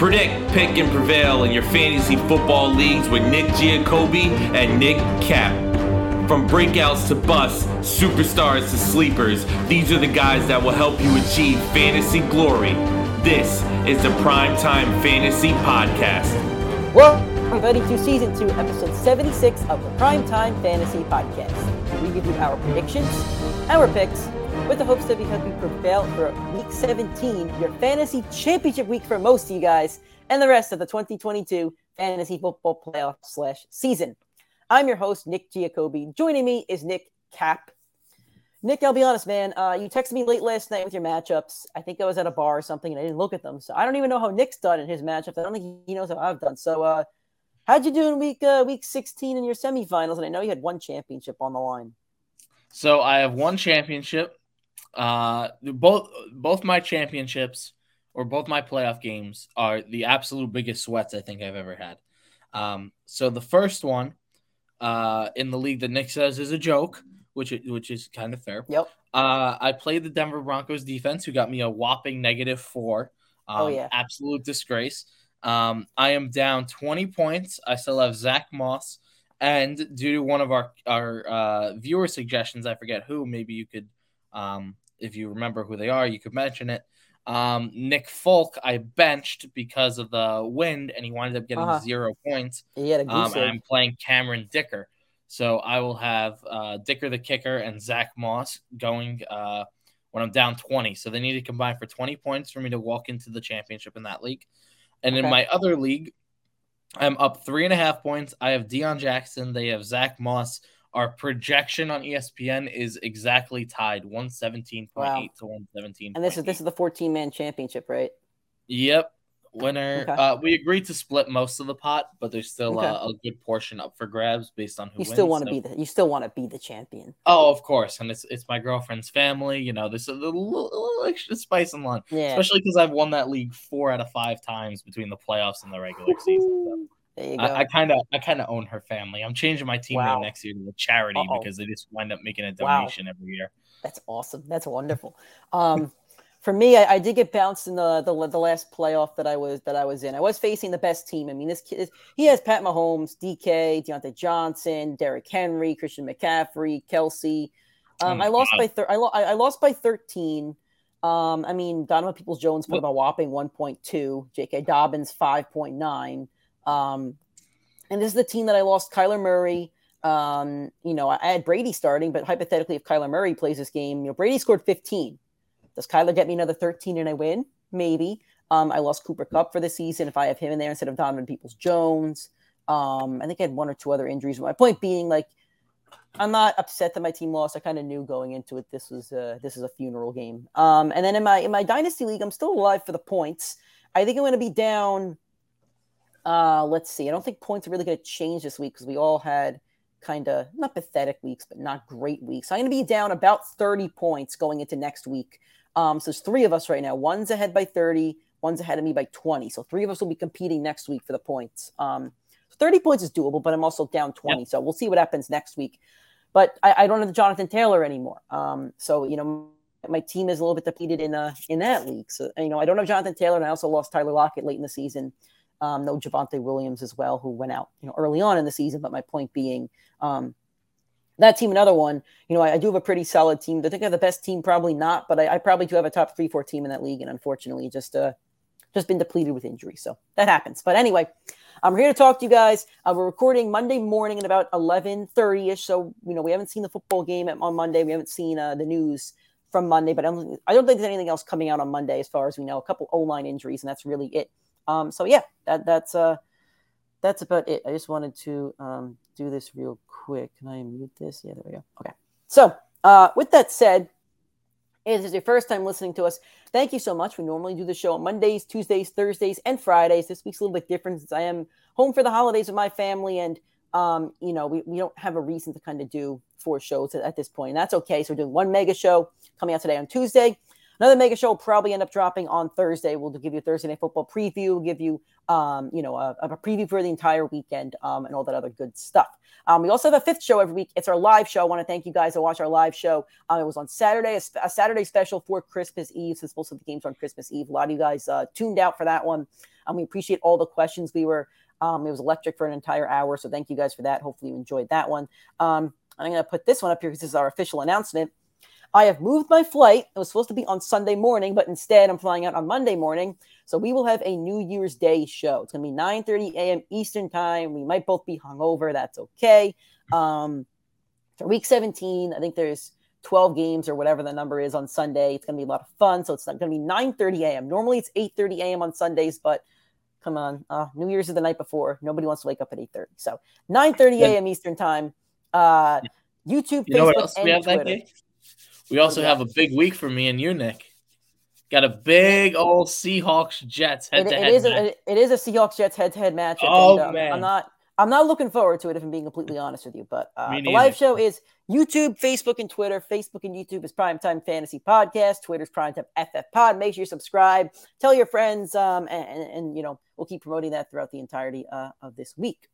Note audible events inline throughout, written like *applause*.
Predict, pick, and prevail in your fantasy football leagues with Nick Giacobbe and Nick Cap. From breakouts to busts, superstars to sleepers, these are the guys that will help you achieve fantasy glory. This is the Primetime Fantasy Podcast. Everybody to season two, episode 76 of the Primetime Fantasy Podcast. We give you our predictions, our picks, with the hopes that we help you prevail for week 17, your fantasy championship week for most of you guys, and the rest of the 2022 fantasy football playoff slash season. I'm your host, Nick Giacobbe. Joining me is Nick Cap. Nick, I'll be honest, man. Uh, you texted me late last night with your matchups. I think I was at a bar or something, and I didn't look at them. So I don't even know how Nick's done in his matchups. I don't think he knows how I've done. So, uh, how'd you do in week uh, week 16 in your semifinals? And I know you had one championship on the line. So I have one championship. Uh, both both my championships or both my playoff games are the absolute biggest sweats I think I've ever had. Um, so the first one uh, in the league that Nick says is a joke, which which is kind of fair. Yep. Uh, I played the Denver Broncos defense, who got me a whopping negative four. Um, Oh, yeah. absolute disgrace. Um, I am down 20 points. I still have Zach Moss, and due to one of our our uh, viewer suggestions, I forget who. Maybe you could, um, if you remember who they are, you could mention it. Um, Nick Folk, I benched because of the wind, and he wound up getting Uh-huh. zero points. He had a um, I'm playing Cameron Dicker. So I will have uh, Dicker the kicker and Zach Moss going uh, when I'm down 20. So they need to combine for 20 points for me to walk into the championship in that league. And in my other league, I'm up three and a half points. I have Deon Jackson. They have Zach Moss. Our projection on ESPN is exactly tied 117.8 Wow. to 117. And this is this is the 14 man championship, right? Yep. Winner. Okay. Uh, we agreed to split most of the pot, but there's still Okay. a, a good portion up for grabs based on who You still want to so- be the you still want to be the champion. Oh, of course, and it's it's my girlfriend's family. You know, there's a little, little extra spice and lime, Yeah. especially because I've won that league four out of five times between the playoffs and the regular season. There you go. I kind of I kind of own her family. I'm changing my team Wow. name next year to a charity Uh-oh. because they just wind up making a Wow. donation every year. That's awesome. That's wonderful. Um, for me, I, I did get bounced in the, the the last playoff that I was that I was in. I was facing the best team. I mean, this kid is, he has Pat Mahomes, DK, Diontae Johnson, Derrick Henry, Christian McCaffrey, Kelce. Um, Oh, I lost God. by thir- I, lo- I I lost by thirteen. Um, I mean, Donovan Peoples Jones put up a whopping one point two. J.K. Dobbins five point nine. Um, and this is the team that I lost. Kyler Murray. Um, you know, I, had Brady starting, but hypothetically, if Kyler Murray plays this game, you know, Brady scored 15. Does Kyler get me another 13 and I win? Maybe. Um, I lost Cooper Kupp for the season. If I have him in there instead of Donovan Peoples Jones, um, I think I had one or two other injuries. My point being, like, I'm not upset that my team lost. I kind of knew going into it this was uh, this is a funeral game. Um, and then in my in my dynasty league, I'm still alive for the points. I think I'm going to be down. Uh, let's see. I don't think points are really going to change this week because we all had kind of not pathetic weeks, but not great weeks. I'm going to be down about 30 points going into next week. Um, so there's three of us right now. One's ahead by 30, one's ahead of me by 20. So three of us will be competing next week for the points. Um, 30 points is doable, but I'm also down 20. So we'll see what happens next week. But I, I don't have Jonathan Taylor anymore. Um, so you know my team is a little bit depleted in uh in that league. So you know I don't have Jonathan Taylor, and I also lost Tyler Lockett late in the season. Um, no Javonte Williams as well, who went out you know early on in the season. But my point being, um, that team, another one. You know, I, I do have a pretty solid team. I think I have the best team? Probably not, but I, I probably do have a top three, four team in that league, and unfortunately, just uh, just been depleted with injury. So that happens. But anyway, I'm here to talk to you guys. Uh, we're recording Monday morning at about 11:30 ish. So you know, we haven't seen the football game on Monday. We haven't seen uh, the news from Monday, but I don't, I don't think there's anything else coming out on Monday as far as we know. A couple O line injuries, and that's really it. Um, so yeah, that that's uh that's about it. I just wanted to um, do this real quick. Can I mute this? Yeah, there we go. Okay. So uh, with that said, if this is your first time listening to us, thank you so much. We normally do the show on Mondays, Tuesdays, Thursdays, and Fridays. This week's a little bit different since I am home for the holidays with my family, and um, you know, we, we don't have a reason to kind of do four shows at, at this point. And that's okay. So we're doing one mega show coming out today on Tuesday. Another mega show will probably end up dropping on Thursday. We'll give you Thursday night football preview, we'll give you um, you know, a, a preview for the entire weekend um, and all that other good stuff. Um, we also have a fifth show every week. It's our live show. I want to thank you guys that watch our live show. Um, it was on Saturday, a, a Saturday special for Christmas Eve. Since most of the games on Christmas Eve, a lot of you guys uh, tuned out for that one. Um, we appreciate all the questions. We were um, it was electric for an entire hour, so thank you guys for that. Hopefully you enjoyed that one. Um, I'm going to put this one up here because this is our official announcement. I have moved my flight. It was supposed to be on Sunday morning, but instead I'm flying out on Monday morning. So we will have a New Year's Day show. It's going to be 9:30 a.m. Eastern time. We might both be hungover. That's okay. Um, for week 17, I think there's 12 games or whatever the number is on Sunday. It's going to be a lot of fun. So it's not going to be 9:30 a.m. Normally it's 8:30 a.m. on Sundays, but come on, uh, New Year's is the night before. Nobody wants to wake up at 8:30. So 9:30 a.m. Eastern time. Uh, YouTube, You know what Facebook, and Twitter. We also have a big week for me and you, Nick. Got a big old Seahawks Jets head to head. is it- it is a Seahawks Jets head to head matchup. Oh, and, man. I'm not I'm not looking forward to it if I'm being completely honest with you. But uh, the live show is YouTube, Facebook, and Twitter. Facebook and YouTube is Primetime Fantasy Podcast. Twitter's Primetime FF Pod. Make sure you subscribe. Tell your friends, um, and, and, and, you know we'll keep promoting that throughout the entirety uh, of this week.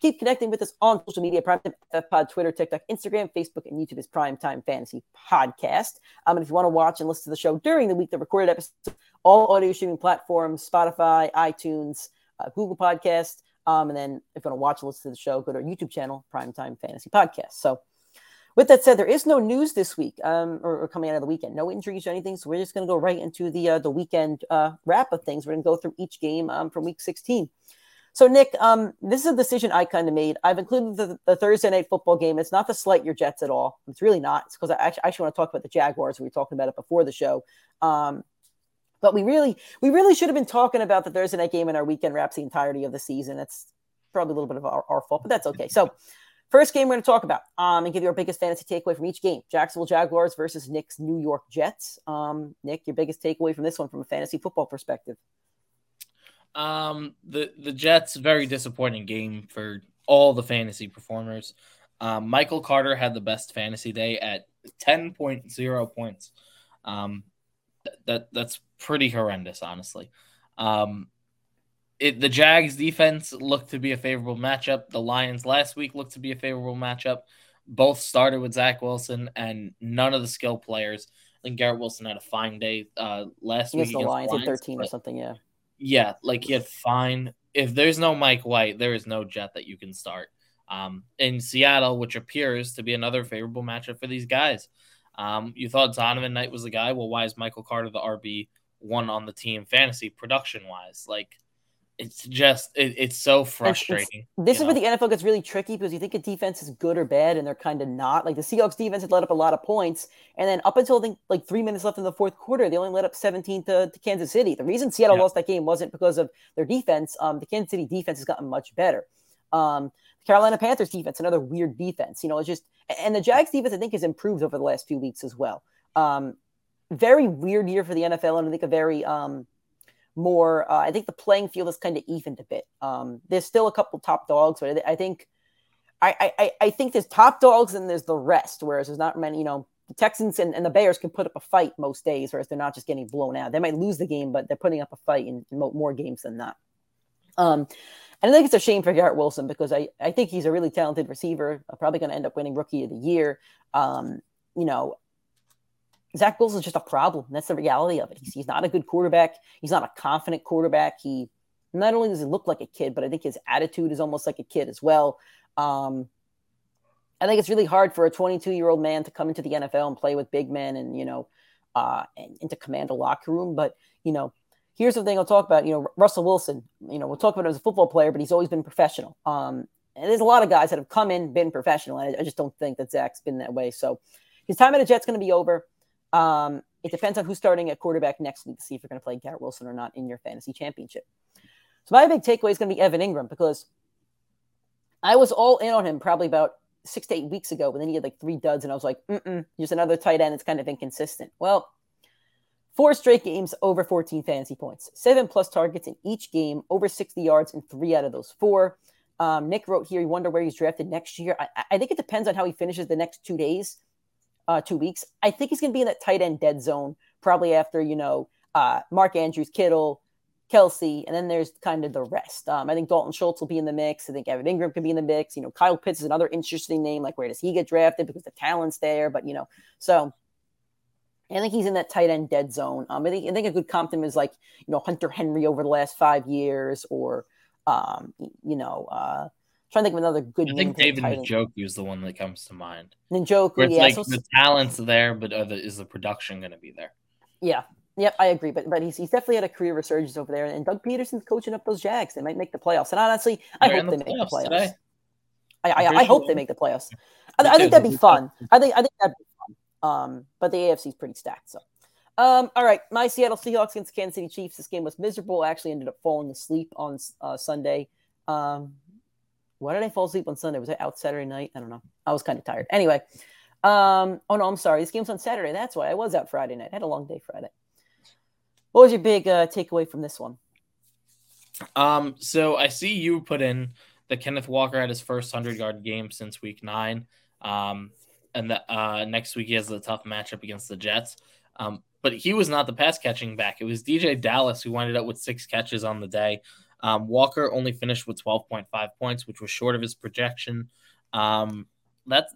Keep connecting with us on social media, Primetime FF Pod, Twitter, TikTok, Instagram, Facebook, and YouTube is Primetime Fantasy Podcast. Um, and if you want to watch and listen to the show during the week, the recorded episodes, all audio streaming platforms, Spotify, iTunes, uh, Google Podcast. Um, and then if you want to watch and listen to the show, go to our YouTube channel, Primetime Fantasy Podcast. So with that said, there is no news this week um, or, or coming out of the weekend. No injuries or anything. So we're just going to go right into the uh, the weekend uh, wrap of things. We're going to go through each game um, from week 16. So, Nick, um, this is a decision I kind of made. I've included the, the Thursday night football game. It's not to slight your Jets at all. It's really not. It's because I actually, actually want to talk about the Jaguars. We were talking about it before the show. Um, but we really, we really should have been talking about the Thursday night game in our weekend wraps the entirety of the season. That's probably a little bit of our, our fault, but that's okay. So, first game we're going to talk about um, and give you our biggest fantasy takeaway from each game: Jacksonville Jaguars versus Nick's New York Jets. Um, Nick, your biggest takeaway from this one from a fantasy football perspective? Um, the the Jets very disappointing game for all the fantasy performers. Um, Michael Carter had the best fantasy day at ten point zero points. Um, that that's pretty horrendous, honestly. Um, it the Jags defense looked to be a favorable matchup. The Lions last week looked to be a favorable matchup. Both started with Zach Wilson and none of the skill players. I think Garrett Wilson had a fine day uh, last week the against Lions at 13 or something, yeah. Yeah, like he had fine. If there's no Mike White, there is no Jet that you can start. Um, in Seattle, which appears to be another favorable matchup for these guys. Um, you thought Zonovan Knight was the guy. Well, why is Michael Carter the RB one on the team fantasy production wise? Like, it's just it, it's so frustrating. This you is where the NFL gets really tricky because you think a defense is good or bad, and they're kind of not. Like the Seahawks defense had let up a lot of points, and then up until I think like three minutes left in the fourth quarter, they only let up 17 to, to Kansas City. The reason Seattle Yeah. lost that game wasn't because of their defense. Um, the Kansas City defense has gotten much better. Um, Carolina Panthers defense, another weird defense. You know, it's just and the Jags defense I think has improved over the last few weeks as well. Um, very weird year for the NFL, and I think a very um more. Uh, I think the playing field is kind of evened a bit. Um, there's still a couple top dogs, but I, think I, I I think there's top dogs and there's the rest. Whereas there's not many. You know, the Texans and, and the Bears can put up a fight most days, whereas they're not just getting blown out. They might lose the game, but they're putting up a fight in, more games than that. Um, and I think it's a shame for Garrett Wilson because I, I think he's a really talented receiver. Probably going to end up winning Rookie of the Year. Um, you know, Zach Wilson's just a problem. That's the reality of it. He's, he's not a good quarterback. He's not a confident quarterback. He not only does he look like a kid, but I think his attitude is almost like a kid as well. Um, I think it's really hard for a 22 year old man to come into the NFL and play with big men and, you know, uh, and, and to command a locker room. But, you know, here's the thing I'll talk about. You know, Russell Wilson, you know, we'll talk about him as a football player, but he's always been professional. Um, and there's a lot of guys that have come in, been professional. And I, I just don't think that Zach's been that way. So his time at the Jets going to be over. Um, it depends on who's starting at quarterback next week to see if you're going to play Garrett Wilson or not in your fantasy championship. So my big takeaway is going to be Evan Engram because I was all in on him probably about six to eight weeks ago, but then he had like three duds, and I was like, mm-mm, just another tight end. It's kind of inconsistent. Well, four straight games over 14 fantasy points, seven plus targets in each game, over 60 yards in three out of those four. Um, Nick wrote here, you wonder where he's drafted next year. I, I think it depends on how he finishes the next two days, uh, two weeks. I think he's going to be in that tight end dead zone probably after, you know, uh, Mark Andrews, Kittle, Kelce, and then there's kind of the rest. Um, I think Dalton Schultz will be in the mix. I think Evan Engram could be in the mix. You know, Kyle Pitts is another interesting name. Like, where does he get drafted? Because the talent's there, but you know, so I think he's in that tight end dead zone. Um, I think I think a good comp to him is like you know Hunter Henry over the last five years, or um, you know, uh, trying to think of another good. I think David Njoku is the one that comes to mind. Njoku, yeah, It's like so, the talent's there, but the, is the production going to be there? Yeah, Yep, I agree. But but he's, he's definitely had a career resurgence over there. And Doug Pederson's coaching up those Jags. They might make the playoffs. And honestly, I They're hope they make the playoffs. Today. I, I, I hope they make the playoffs. I, I, think that'd be fun. I think I think that'd be fun. Um, but the AFC is pretty stacked. So, um, all right, my Seattle Seahawks against Kansas City Chiefs. This game was miserable. I actually ended up falling asleep on uh, Sunday. Um, why did I fall asleep on Sunday? Was I out Saturday night? I don't know. I was kind of tired. Anyway, um, oh no, I'm sorry. This game's on Saturday. That's why I was out Friday night. I had a long day Friday. What was your big uh, takeaway from this one? Um, so I see you put in the Kenneth Walker had his first hundred yard game since week nine. Um, and the, uh, next week he has a tough matchup against the Jets. Um, but he was not the pass catching back. It was DeeJay Dallas who ended up with six catches on the day. Um, Walker only finished with 12.5 points, which was short of his projection. Um, that's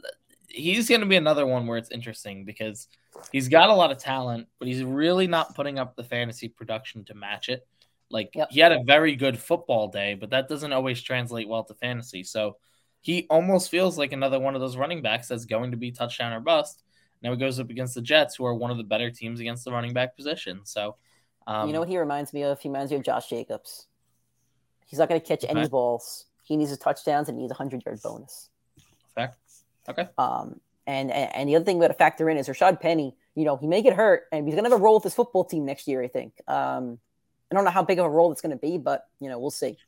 he's going to be another one where it's interesting because he's got a lot of talent, but he's really not putting up the fantasy production to match it. Like yep. he had a very good football day, but that doesn't always translate well to fantasy. So he almost feels like another one of those running backs that's going to be touchdown or bust. Now he goes up against the Jets, who are one of the better teams against the running back position. So, um, you know what he reminds me of? He reminds me of Josh Jacobs. He's not going to catch okay. any balls. He needs his touchdowns and he needs a hundred yard bonus. Okay. Um, and, and, and the other thing we got to factor in is Rashaad Penny. You know, he may get hurt, and he's going to have a role with his football team next year. I think. Um, I don't know how big of a role it's going to be, but you know, we'll see.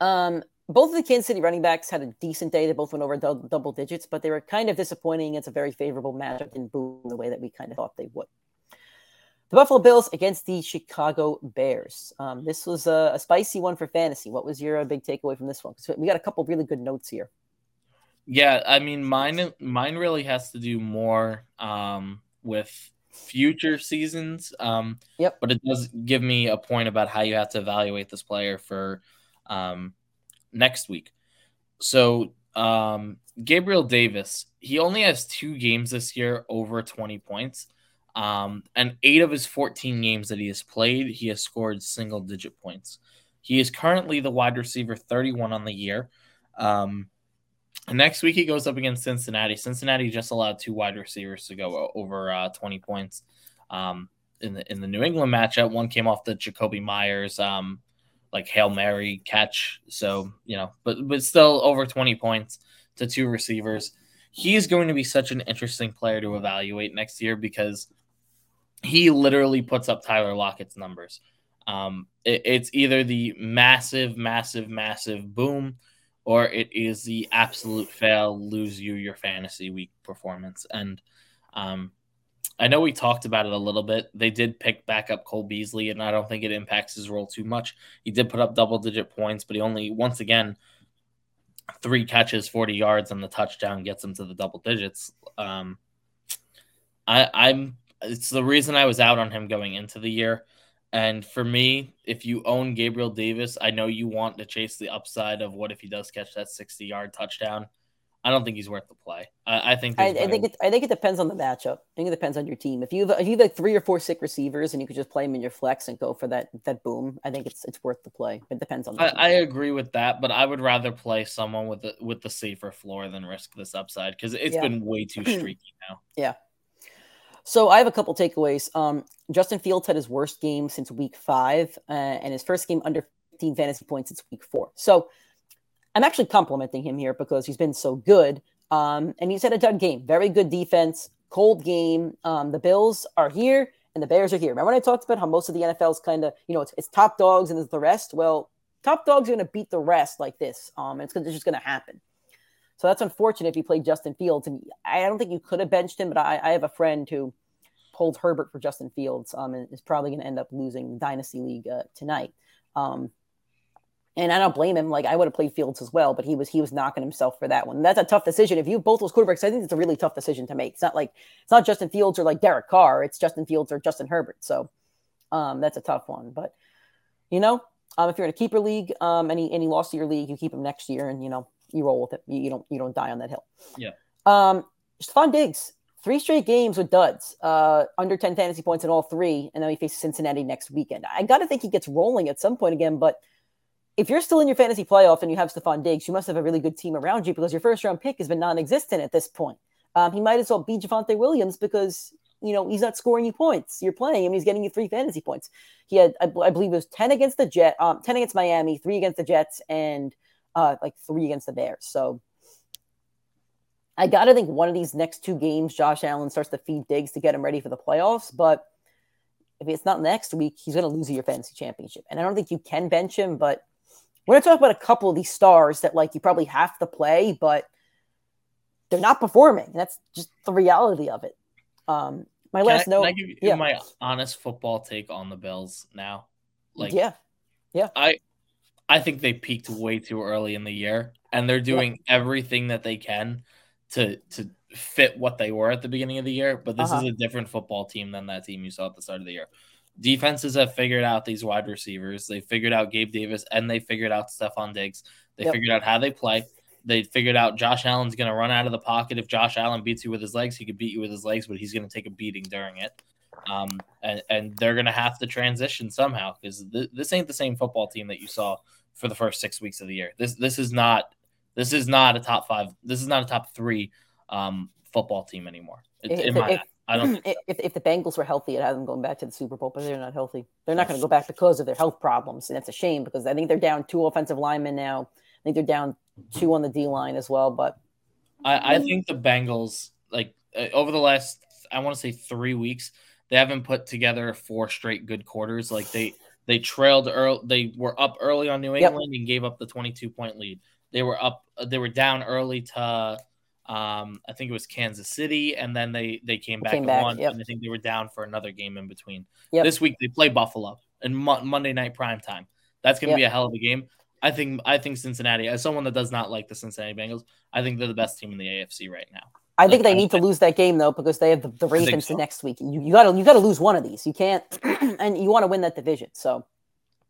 Um, both of the Kansas City running backs had a decent day. They both went over double, double digits, but they were kind of disappointing. It's a very favorable matchup in boom the way that we kind of thought they would. The Buffalo Bills against the Chicago Bears. Um, this was a, a, spicy one for fantasy. What was your uh, big takeaway from this one? Because we got a couple really good notes here. Yeah, I mean, mine mine really has to do more um, with future seasons. Um, yep. But it does give me a point about how you have to evaluate this player for um, next week. So um, Gabriel Davis, he only has two games this year over 20 points. Um, and eight of his 14 games that he has played, he has scored single digit points. He is currently the wide receiver 31 on the year. Um, next week he goes up against Cincinnati. Cincinnati just allowed two wide receivers to go over uh, 20 points. Um, in the in the New England matchup, one came off the Jakobi Meyers um, like Hail Mary catch. So, you know, but but still over 20 points to two receivers. He's going to be such an interesting player to evaluate next year because he literally puts up Tyler Lockett's numbers. Um, it, it's either the massive, massive, massive boom or it is the absolute fail, lose you your fantasy week performance. And um, I know we talked about it a little bit. They did pick back up Cole Beasley, and I don't think it impacts his role too much. He did put up double digit points, but he only, once again, three catches, 40 yards, and the touchdown gets him to the double digits. Um, I, I'm, it's the reason I was out on him going into the year. And for me, if you own Gabriel Davis, I know you want to chase the upside of what if he does catch that 60 yard touchdown. I don't think he's worth the play. I, I think I, I, think it, I think it depends on the matchup. I think it depends on your team. If you have if you have like three or four sick receivers and you could just play them in your flex and go for that that boom, I think it's it's worth the play. It depends on. I, I, agree with that, but I would rather play someone with the with the safer floor than risk this upside because it's yeah. been way too *clears throat* streaky now. Yeah, so I have a couple takeaways. Um, Justin Fields had his worst game since week five, uh, and his first game under 15 fantasy points since week four. So I'm actually complimenting him here because he's been so good. Um, and he's had a dud game, very good defense, cold game. Um, the Bills are here and the Bears are here. Remember when I talked about how most of the NFL is kind of, you know, it's, it's, top dogs and it's the rest? Well, top dogs are going to beat the rest like this. Um, it's, it's just going to happen. So that's unfortunate if you played Justin Fields. And I don't think you could have benched him, but I, I have a friend who pulled Herbert for Justin Fields um, and is probably going to end up losing Dynasty League uh, tonight. Um, and I don't blame him. Like I would have played Fields as well, but he was he was knocking himself for that one. That's a tough decision. If you both those quarterbacks, I think it's a really tough decision to make. It's not like it's not Justin Fields or like Derek Carr. It's Justin Fields or Justin Herbert. So um, that's a tough one. But you know, um, if you're in a keeper league, um, and he lost to your league, you keep him next year, and you know you roll with it. You, you don't you don't die on that hill. Yeah. Um, Stefon Diggs, three straight games with duds, uh, under 10 fantasy points in all three, and then he faces Cincinnati next weekend. I got to think he gets rolling at some point again, but if you're still in your fantasy playoff and you have Stefon Diggs, you must have a really good team around you because your first round pick has been non existent at this point. Um, he might as well be Javonte Williams because you know he's not scoring you points. You're playing him; he's getting you three fantasy points. He had, I, I believe, it was ten against the Jet, um, ten against Miami, three against the Jets, and uh, like three against the Bears. So I got to think one of these next two games, Josh Allen starts to feed Diggs to get him ready for the playoffs. But if it's not next week, he's going to lose your fantasy championship. And I don't think you can bench him. But we're going to talk about a couple of these stars that like you probably have to play, but they're not performing. That's just the reality of it. Um, my Can last I, note. can I give you yeah. my honest football take on the Bills now? Like, yeah, yeah, I, I think they peaked way too early in the year, and they're doing everything that they can to to fit what they were at the beginning of the year. But this Uh-huh. is a different football team than that team you saw at the start of the year. Defenses have figured out these wide receivers. They figured out Gabe Davis, and they figured out Stefon Diggs. They Yep. figured out how they play. They figured out Josh Allen's going to run out of the pocket. If Josh Allen beats you with his legs, he could beat you with his legs, but he's going to take a beating during it. Um, and, and they're going to have to transition somehow because th- this ain't the same football team that you saw for the first six weeks of the year. This this is not this is not a top five. This is not a top three um, football team anymore. It- If- in my, if- I don't. *clears throat* if, if, if the Bengals were healthy, it had them going back to the Super Bowl, but they're not healthy. They're not going to go back because of their health problems, and that's a shame because I think they're down two offensive linemen now. I think they're down two on the D line as well. But I, I think the Bengals, like uh, over the last, I want to say three weeks, they haven't put together four straight good quarters. Like they they trailed early, they were up early on New Yep. England and gave up the twenty two point lead. They were up, they were down early to, um, I think it was Kansas City, and then they they came back Came and back, won. yep. And I think they were down for another game in between. Yep. This week they play Buffalo and Mo- Monday night prime time. That's going to Yep. be a hell of a game. I think I think Cincinnati, as someone that does not like the Cincinnati Bengals, I think they're the best team in the AFC right now. I think they need to lose that game though because they have the, the Ravens so. next week. You, you gotta you gotta lose one of these. You can't, *clears throat* and you want to win that division. So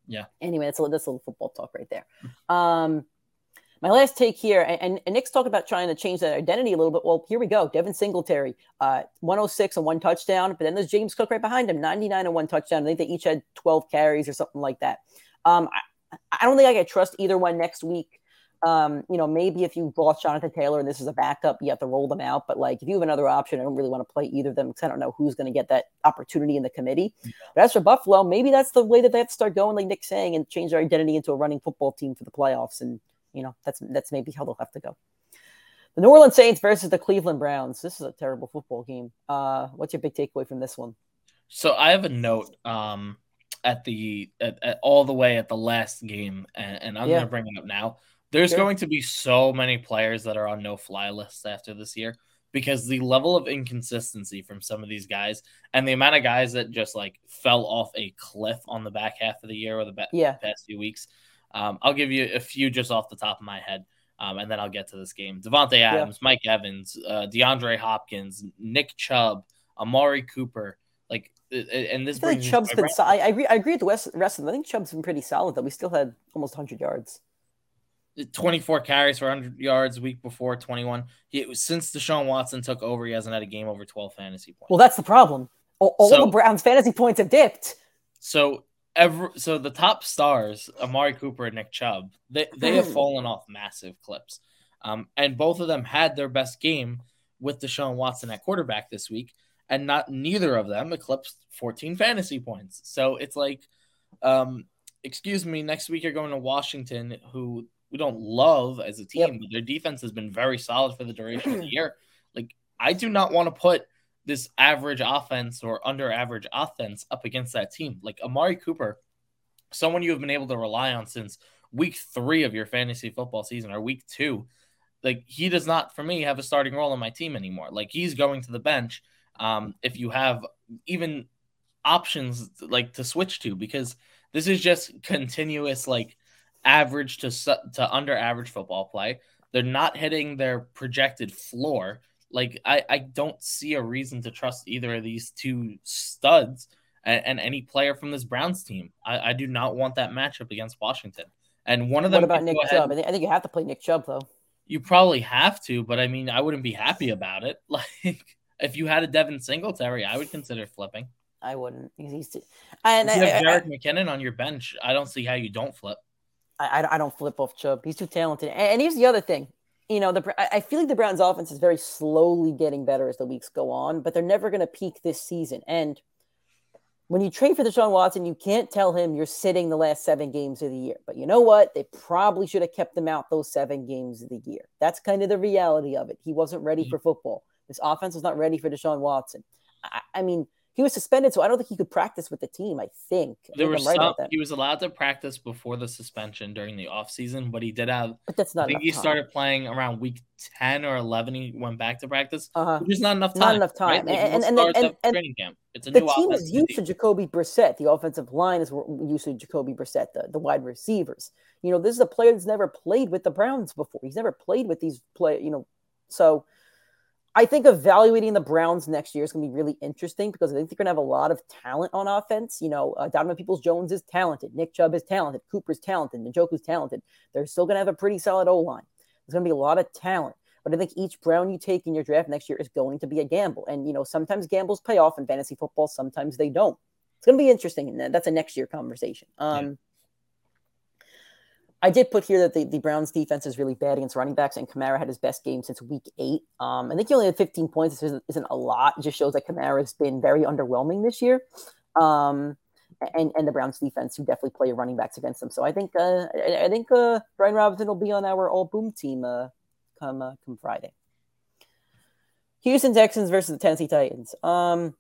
Yeah. Anyway, that's a, that's a little football talk right there. Um, my last take here, and, and, and Nick's talking about trying to change that identity a little bit. Well, here we go. Devin Singletary, uh, 106 and one touchdown, but then there's James Cook right behind him, 99 and one touchdown. I think they each had 12 carries or something like that. Um, I, I don't think I can trust either one next week. Um, you know, maybe if you lost Jonathan Taylor and this is a backup, you have to roll them out. But like, if you have another option, I don't really want to play either of them because I don't know who's going to get that opportunity in the committee. But as for Buffalo, maybe that's the way that they have to start going, like Nick's saying, and change their identity into a running football team for the playoffs. And you know, that's that's maybe how they'll have to go. The New Orleans Saints versus the Cleveland Browns. This is a terrible football game. Uh, what's your big takeaway from this one? So I have a note um, at the at, at all the way at the last game, and, and I'm Yeah. going to bring it up now. There's Sure. going to be so many players that are on no fly lists after this year because the level of inconsistency from some of these guys and the amount of guys that just like fell off a cliff on the back half of the year or the ba- Yeah. past few weeks. Um, I'll give you a few just off the top of my head, um, and then I'll get to this game. Davante Adams, Mike Evans, uh, DeAndre Hopkins, Nick Chubb, Amari Cooper, like, and this I feel like brings me to Chubb's been. So- I, I agree. I agree with the rest, rest of them. I think Chubb's been pretty solid though. We still had almost 100 yards. 24 carries for 100 yards week before 21. He since Deshaun Watson took over, he hasn't had a game over 12 fantasy points. Well, that's the problem. All, all So- the Browns' fantasy points have dipped. So ever so the top stars, Amari Cooper and Nick Chubb, they they have fallen off massive clips. Um, and both of them had their best game with Deshaun Watson at quarterback this week, and not neither of them eclipsed 14 fantasy points. So it's like, um, excuse me, next week you're going to Washington, who we don't love as a team, Yep. but their defense has been very solid for the duration of the *clears throat* year. Like, I do not want to put this average offense or under average offense up against that team. Like Amari Cooper, someone you have been able to rely on since week three of your fantasy football season or week two. Like he does not, for me, have a starting role on my team anymore. Like he's going to the bench. Um, if you have even options like to switch to, because this is just continuous like average to su- to under average football play. They're not hitting their projected floor. Like I, I don't see a reason to trust either of these two studs and, and any player from this Browns team. I, I do not want that matchup against Washington. And one of them. What about Nick Chubb? I think, I think you have to play Nick Chubb though. You probably have to, but I mean, I wouldn't be happy about it. *laughs* Like If you had a Devin Singletary, I would consider flipping. I wouldn't. He's, he's too, and If you I, have I, Jerick McKinnon on your bench, I don't see how you don't flip. I, I don't flip off Chubb. He's too talented. And, and here's the other thing. You know, the I feel like the Browns' offense is very slowly getting better as the weeks go on, but they're never going to peak this season. And when you trade for Deshaun Watson, you can't tell him you're sitting the last seven games of the year. But you know what? They probably should have kept him out those seven games of the year. That's kind of the reality of it. He wasn't ready Mhm. for football. This offense was not ready for Deshaun Watson. I, I mean, he was suspended, so I don't think he could practice with the team. I think. I There were I'm right some, he was allowed to practice before the suspension during the offseason, but he did have But that's I not think he time. started playing around week 10 or 11 he went back to practice. Uh-huh. Which is not enough time. Not enough right? time. Like, And- and- and- and- training camp. It's a the new team is used team. to Jacoby Brissett. The offensive line is used to Jacoby Brissett, the, the wide receivers. You know, this is a player that's never played with the Browns before. He's never played with these play. You know, so I think evaluating the Browns next year is going to be really interesting because I think they're going to have a lot of talent on offense. You know, uh, Donovan Peoples Jones is talented. Nick Chubb is talented. Cooper's talented. Njoku's talented. They're still going to have a pretty solid O line. There's going to be a lot of talent. But I think each Brown you take in your draft next year is going to be a gamble. And, you know, sometimes gambles pay off in fantasy football, sometimes they don't. It's going to be interesting. And that's a next year conversation. Um, I did put here that the, the Browns defense is really bad against running backs, and Kamara had his best game since week eight. Um, I think he only had 15 points. This isn't, isn't a lot. It just shows that Kamara has been very underwhelming this year. Um, and, and the Browns defense, who definitely play running backs against them. So I think uh, I, I think uh, Brian Robinson will be on our all boom team uh, come uh, come Friday. Houston Texans versus the Tennessee Titans. Um,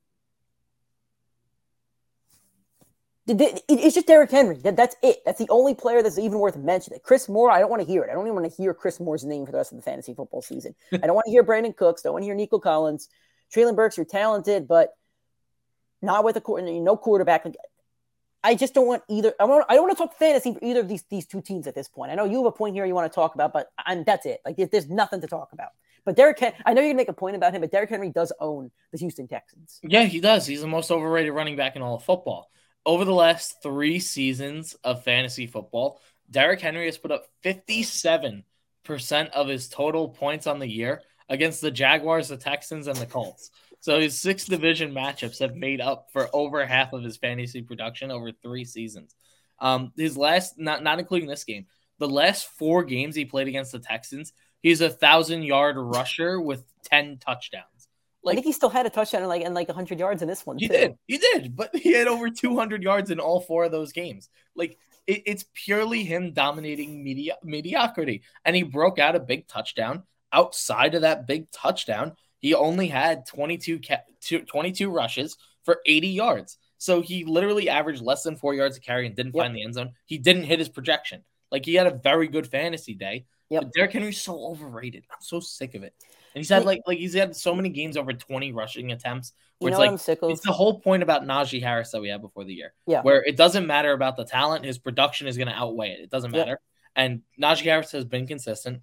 th- th- it- it's just Derrick Henry. That's it. That's the only player that's even worth mentioning. Chris Moore, I don't want to hear it. I don't even want to hear Chris Moore's name for the rest of the fantasy football season. *laughs* I don't want to hear Brandin Cooks. Don't want to hear Nico Collins. Treylon Burks, you're talented, but not with a no quarterback. I just don't want either. I want. I don't want to talk fantasy for either of these these two teams at this point. I know you have a point here you want to talk about, but I'm that's it. Like there's nothing to talk about. But Derrick, Hen- I know you're gonna make a point about him, but Derrick Henry does own the Houston Texans. Yeah, he does. He's the most overrated running back in all of football. Over the last three seasons of fantasy football, Derrick Henry has put up 57% of his total points on the year against the Jaguars, the Texans, and the Colts. So his six division matchups have made up for over half of his fantasy production over three seasons. Um, his last, not not including this game, the last four games he played against the Texans, he's a thousand yard rusher with ten touchdowns. I think he still had a touchdown and like and like 100 yards in this one. He too. did. He did. But he had over 200 yards in all four of those games. Like, it, it's purely him dominating media, mediocrity. And he broke out a big touchdown. Outside of that big touchdown, he only had 22, ca- 22 rushes for 80 yards. So he literally averaged less than four yards a carry and didn't Yep. find the end zone. He didn't hit his projection. Like, he had a very good fantasy day. Yep. But Derrick Henry's so overrated. I'm so sick of it. And he's had like like he's had so many games over 20 rushing attempts You where know it's like I'm sick of? it's the whole point about Najee Harris that we had before the year. Yeah. Where it doesn't matter about the talent, his production is going to outweigh it. It doesn't Yeah. matter. And Najee Harris has been consistent.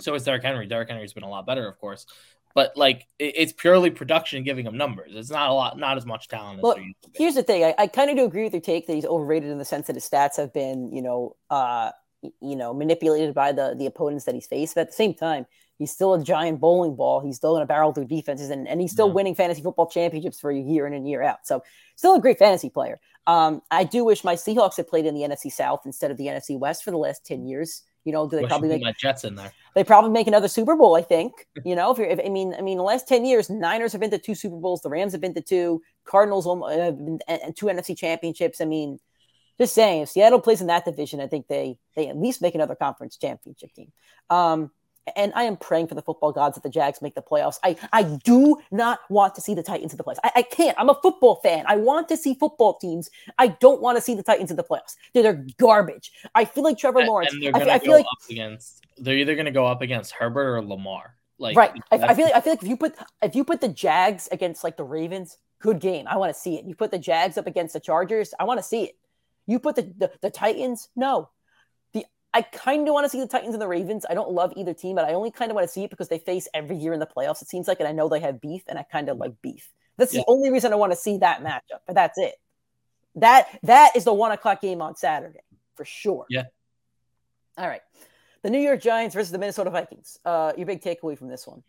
So is Derrick Henry. Derrick Henry's been a lot better, of course. But like it- it's purely production giving him numbers. It's not a lot, not as much talent as Well, there used to be. Here's the thing. I, I kind of do agree with your take that he's overrated in the sense that his stats have been, you know, uh, you know, manipulated by the the opponents that he's faced. But at the same time, he's still a giant bowling ball. He's still going to barrel through defenses, and, and he's still Yeah. winning fantasy football championships for a year in and year out. So still a great fantasy player. Um, I do wish my Seahawks had played in the NFC South instead of the NFC West for the last ten years. You know, do they Wish probably make my Jets in there. they probably make another Super Bowl. I think. *laughs* You know, if you're, if, I mean, I mean, the last ten years, Niners have been to two Super Bowls, the Rams have been to two, Cardinals uh, have been and and two NFC championships. I mean, just saying, if Seattle plays in that division, I think they they at least make another conference championship team. Um, and I am praying for the football gods that the Jags make the playoffs. I, I do not want to see the Titans in the playoffs. I, I can't. I'm a football fan. I want to see football teams. I don't want to see the Titans in the playoffs. They're, they're garbage. I feel like Trevor Lawrence. And they're I, gonna feel- I go like up against they're either gonna go up against Herbert or Lamar. Like right. I, I feel like I feel like if you put if you put the Jags against like the Ravens, good game. I want to see it. You put the Jags up against the Chargers, I want to see it. You put the the, the Titans, no. I kind of want to see the Titans and the Ravens. I don't love either team, but I only kind of want to see it because they face every year in the playoffs. It seems like, and I know they have beef, and I kind of like beef. That's Yeah. the only reason I want to see that matchup. But that's it. That that is the one o'clock game on Saturday for sure. Yeah. All right. The New York Giants versus the Minnesota Vikings. Uh, your big takeaway from this one.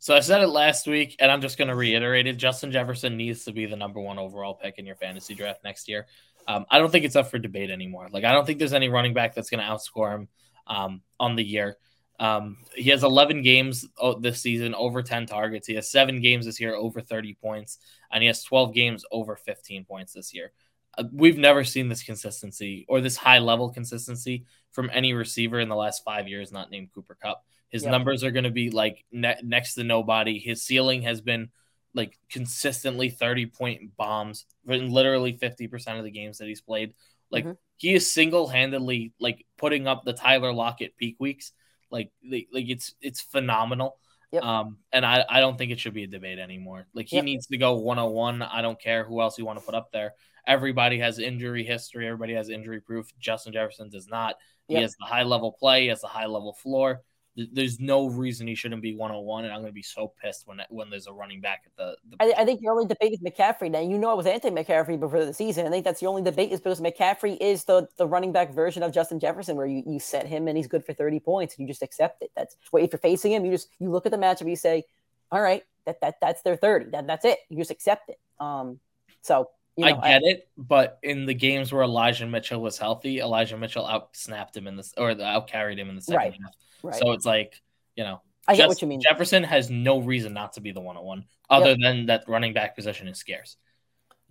So I said it last week, and I'm just going to reiterate it. Justin Jefferson needs to be the number one overall pick in your fantasy draft next year. Um, I don't think it's up for debate anymore. Like I don't think there's any running back that's going to outscore him um, on the year. Um, he has 11 games oh, this season over 10 targets. He has seven games this year over 30 points, and he has 12 games over 15 points this year. Uh, we've never seen this consistency or this high level consistency from any receiver in the last five years, not named Cooper Kupp. His yep. numbers are going to be like ne- next to nobody. His ceiling has been like consistently 30 point bombs in literally 50% of the games that he's played. Like mm-hmm. he is single handedly like putting up the Tyler Lockett peak weeks. Like, like, it's it's phenomenal. Yep. Um, and I, I don't think it should be a debate anymore. Like he yep. needs to go 101. I don't care who else you want to put up there. Everybody has injury history. Everybody has injury proof. Justin Jefferson does not. He has the high level play. He has the high level floor there's no reason he shouldn't be 101 and i'm going to be so pissed when when there's a running back at the, the I, I, think your only debate is mccaffrey. Now you know i was anti-mccaffrey before the season. I think that's the only debate is because mccaffrey is the the running back version of justin jefferson where you, you set him and he's good for 30 points and you just accept it. That's what if you're facing him you just you look at the matchup you say all right that, that that's their 30 that, that's it. You just accept it. Um so you know, I get I, it, but in the games where Elijah Mitchell was healthy, Elijah Mitchell out snapped him in this or out carried him in the second right. half. Right. So it's like, you know, I get what you mean. Jefferson has no reason not to be the one on one, other yep. than that running back position is scarce.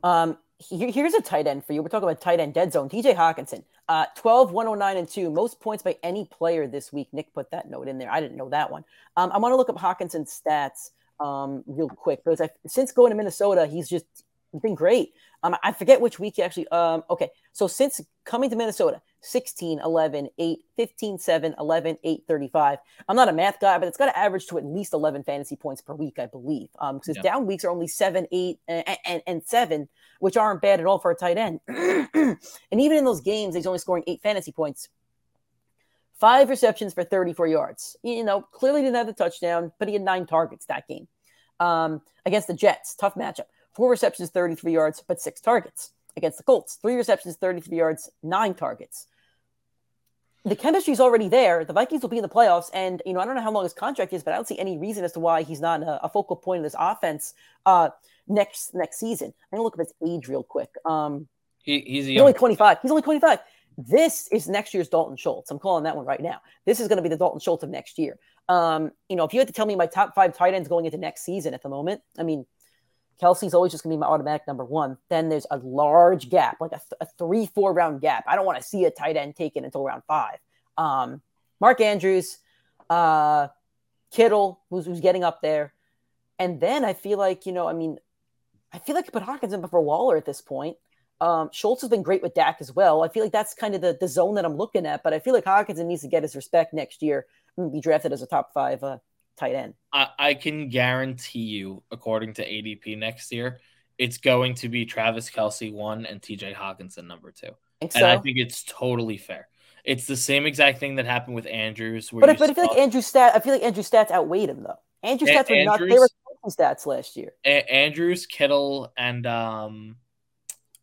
Um, here, here's a tight end for you. We're talking about tight end dead zone. TJ Hockenson, uh, 12, 109, and 2. Most points by any player this week. Nick put that note in there. I didn't know that one. Um, I want to look up Hockenson's stats um, real quick because I, since going to Minnesota, he's just been great. Um, I forget which week he actually. Um, okay, so since coming to Minnesota, 16, 11, 8, 15, 7, 11, 8, 35. I'm not a math guy, but it's got to average to at least 11 fantasy points per week, I believe. Um, because yeah. down weeks are only 7, 8, and, and, and 7, which aren't bad at all for a tight end. *clears throat* and even in those games, he's only scoring 8 fantasy points. Five receptions for 34 yards. You know, clearly didn't have the touchdown, but he had nine targets that game. Um, against the Jets, tough matchup. Four receptions, 33 yards, but six targets. Against the Colts, three receptions, 33 yards, nine targets the chemistry's already there. The Vikings will be in the playoffs, and you know I don't know how long his contract is, but I don't see any reason as to why he's not a, a focal point of this offense uh, next next season. I'm gonna look at his age real quick. Um, he, he's, he's only 25. He's only 25. This is next year's Dalton Schultz. I'm calling that one right now. This is going to be the Dalton Schultz of next year. Um, you know, if you had to tell me my top five tight ends going into next season at the moment, I mean, Kelce's always just going to be my automatic number one. Then there's a large gap, like a, th- a three, four round gap. I don't want to see a tight end taken until round five. Um, Mark Andrews, uh, Kittle, who's, who's getting up there. And then I feel like, you know, I mean, I feel like you put Hockenson before Waller at this point. Um, Schultz has been great with Dak as well. I feel like that's kind of the, the zone that I'm looking at, but I feel like Hockenson needs to get his respect next year and be drafted as a top five uh, tight end. I, I can guarantee you, according to ADP next year, it's going to be Travis Kelce one and TJ Hockenson number two. So? And I think it's totally fair. It's the same exact thing that happened with Andrews. but, but I feel like Andrew's stat, I feel like Andrew's stats outweighed him though. Andrew's stats were not they were stats last year. A- Andrews, Kittle, and um,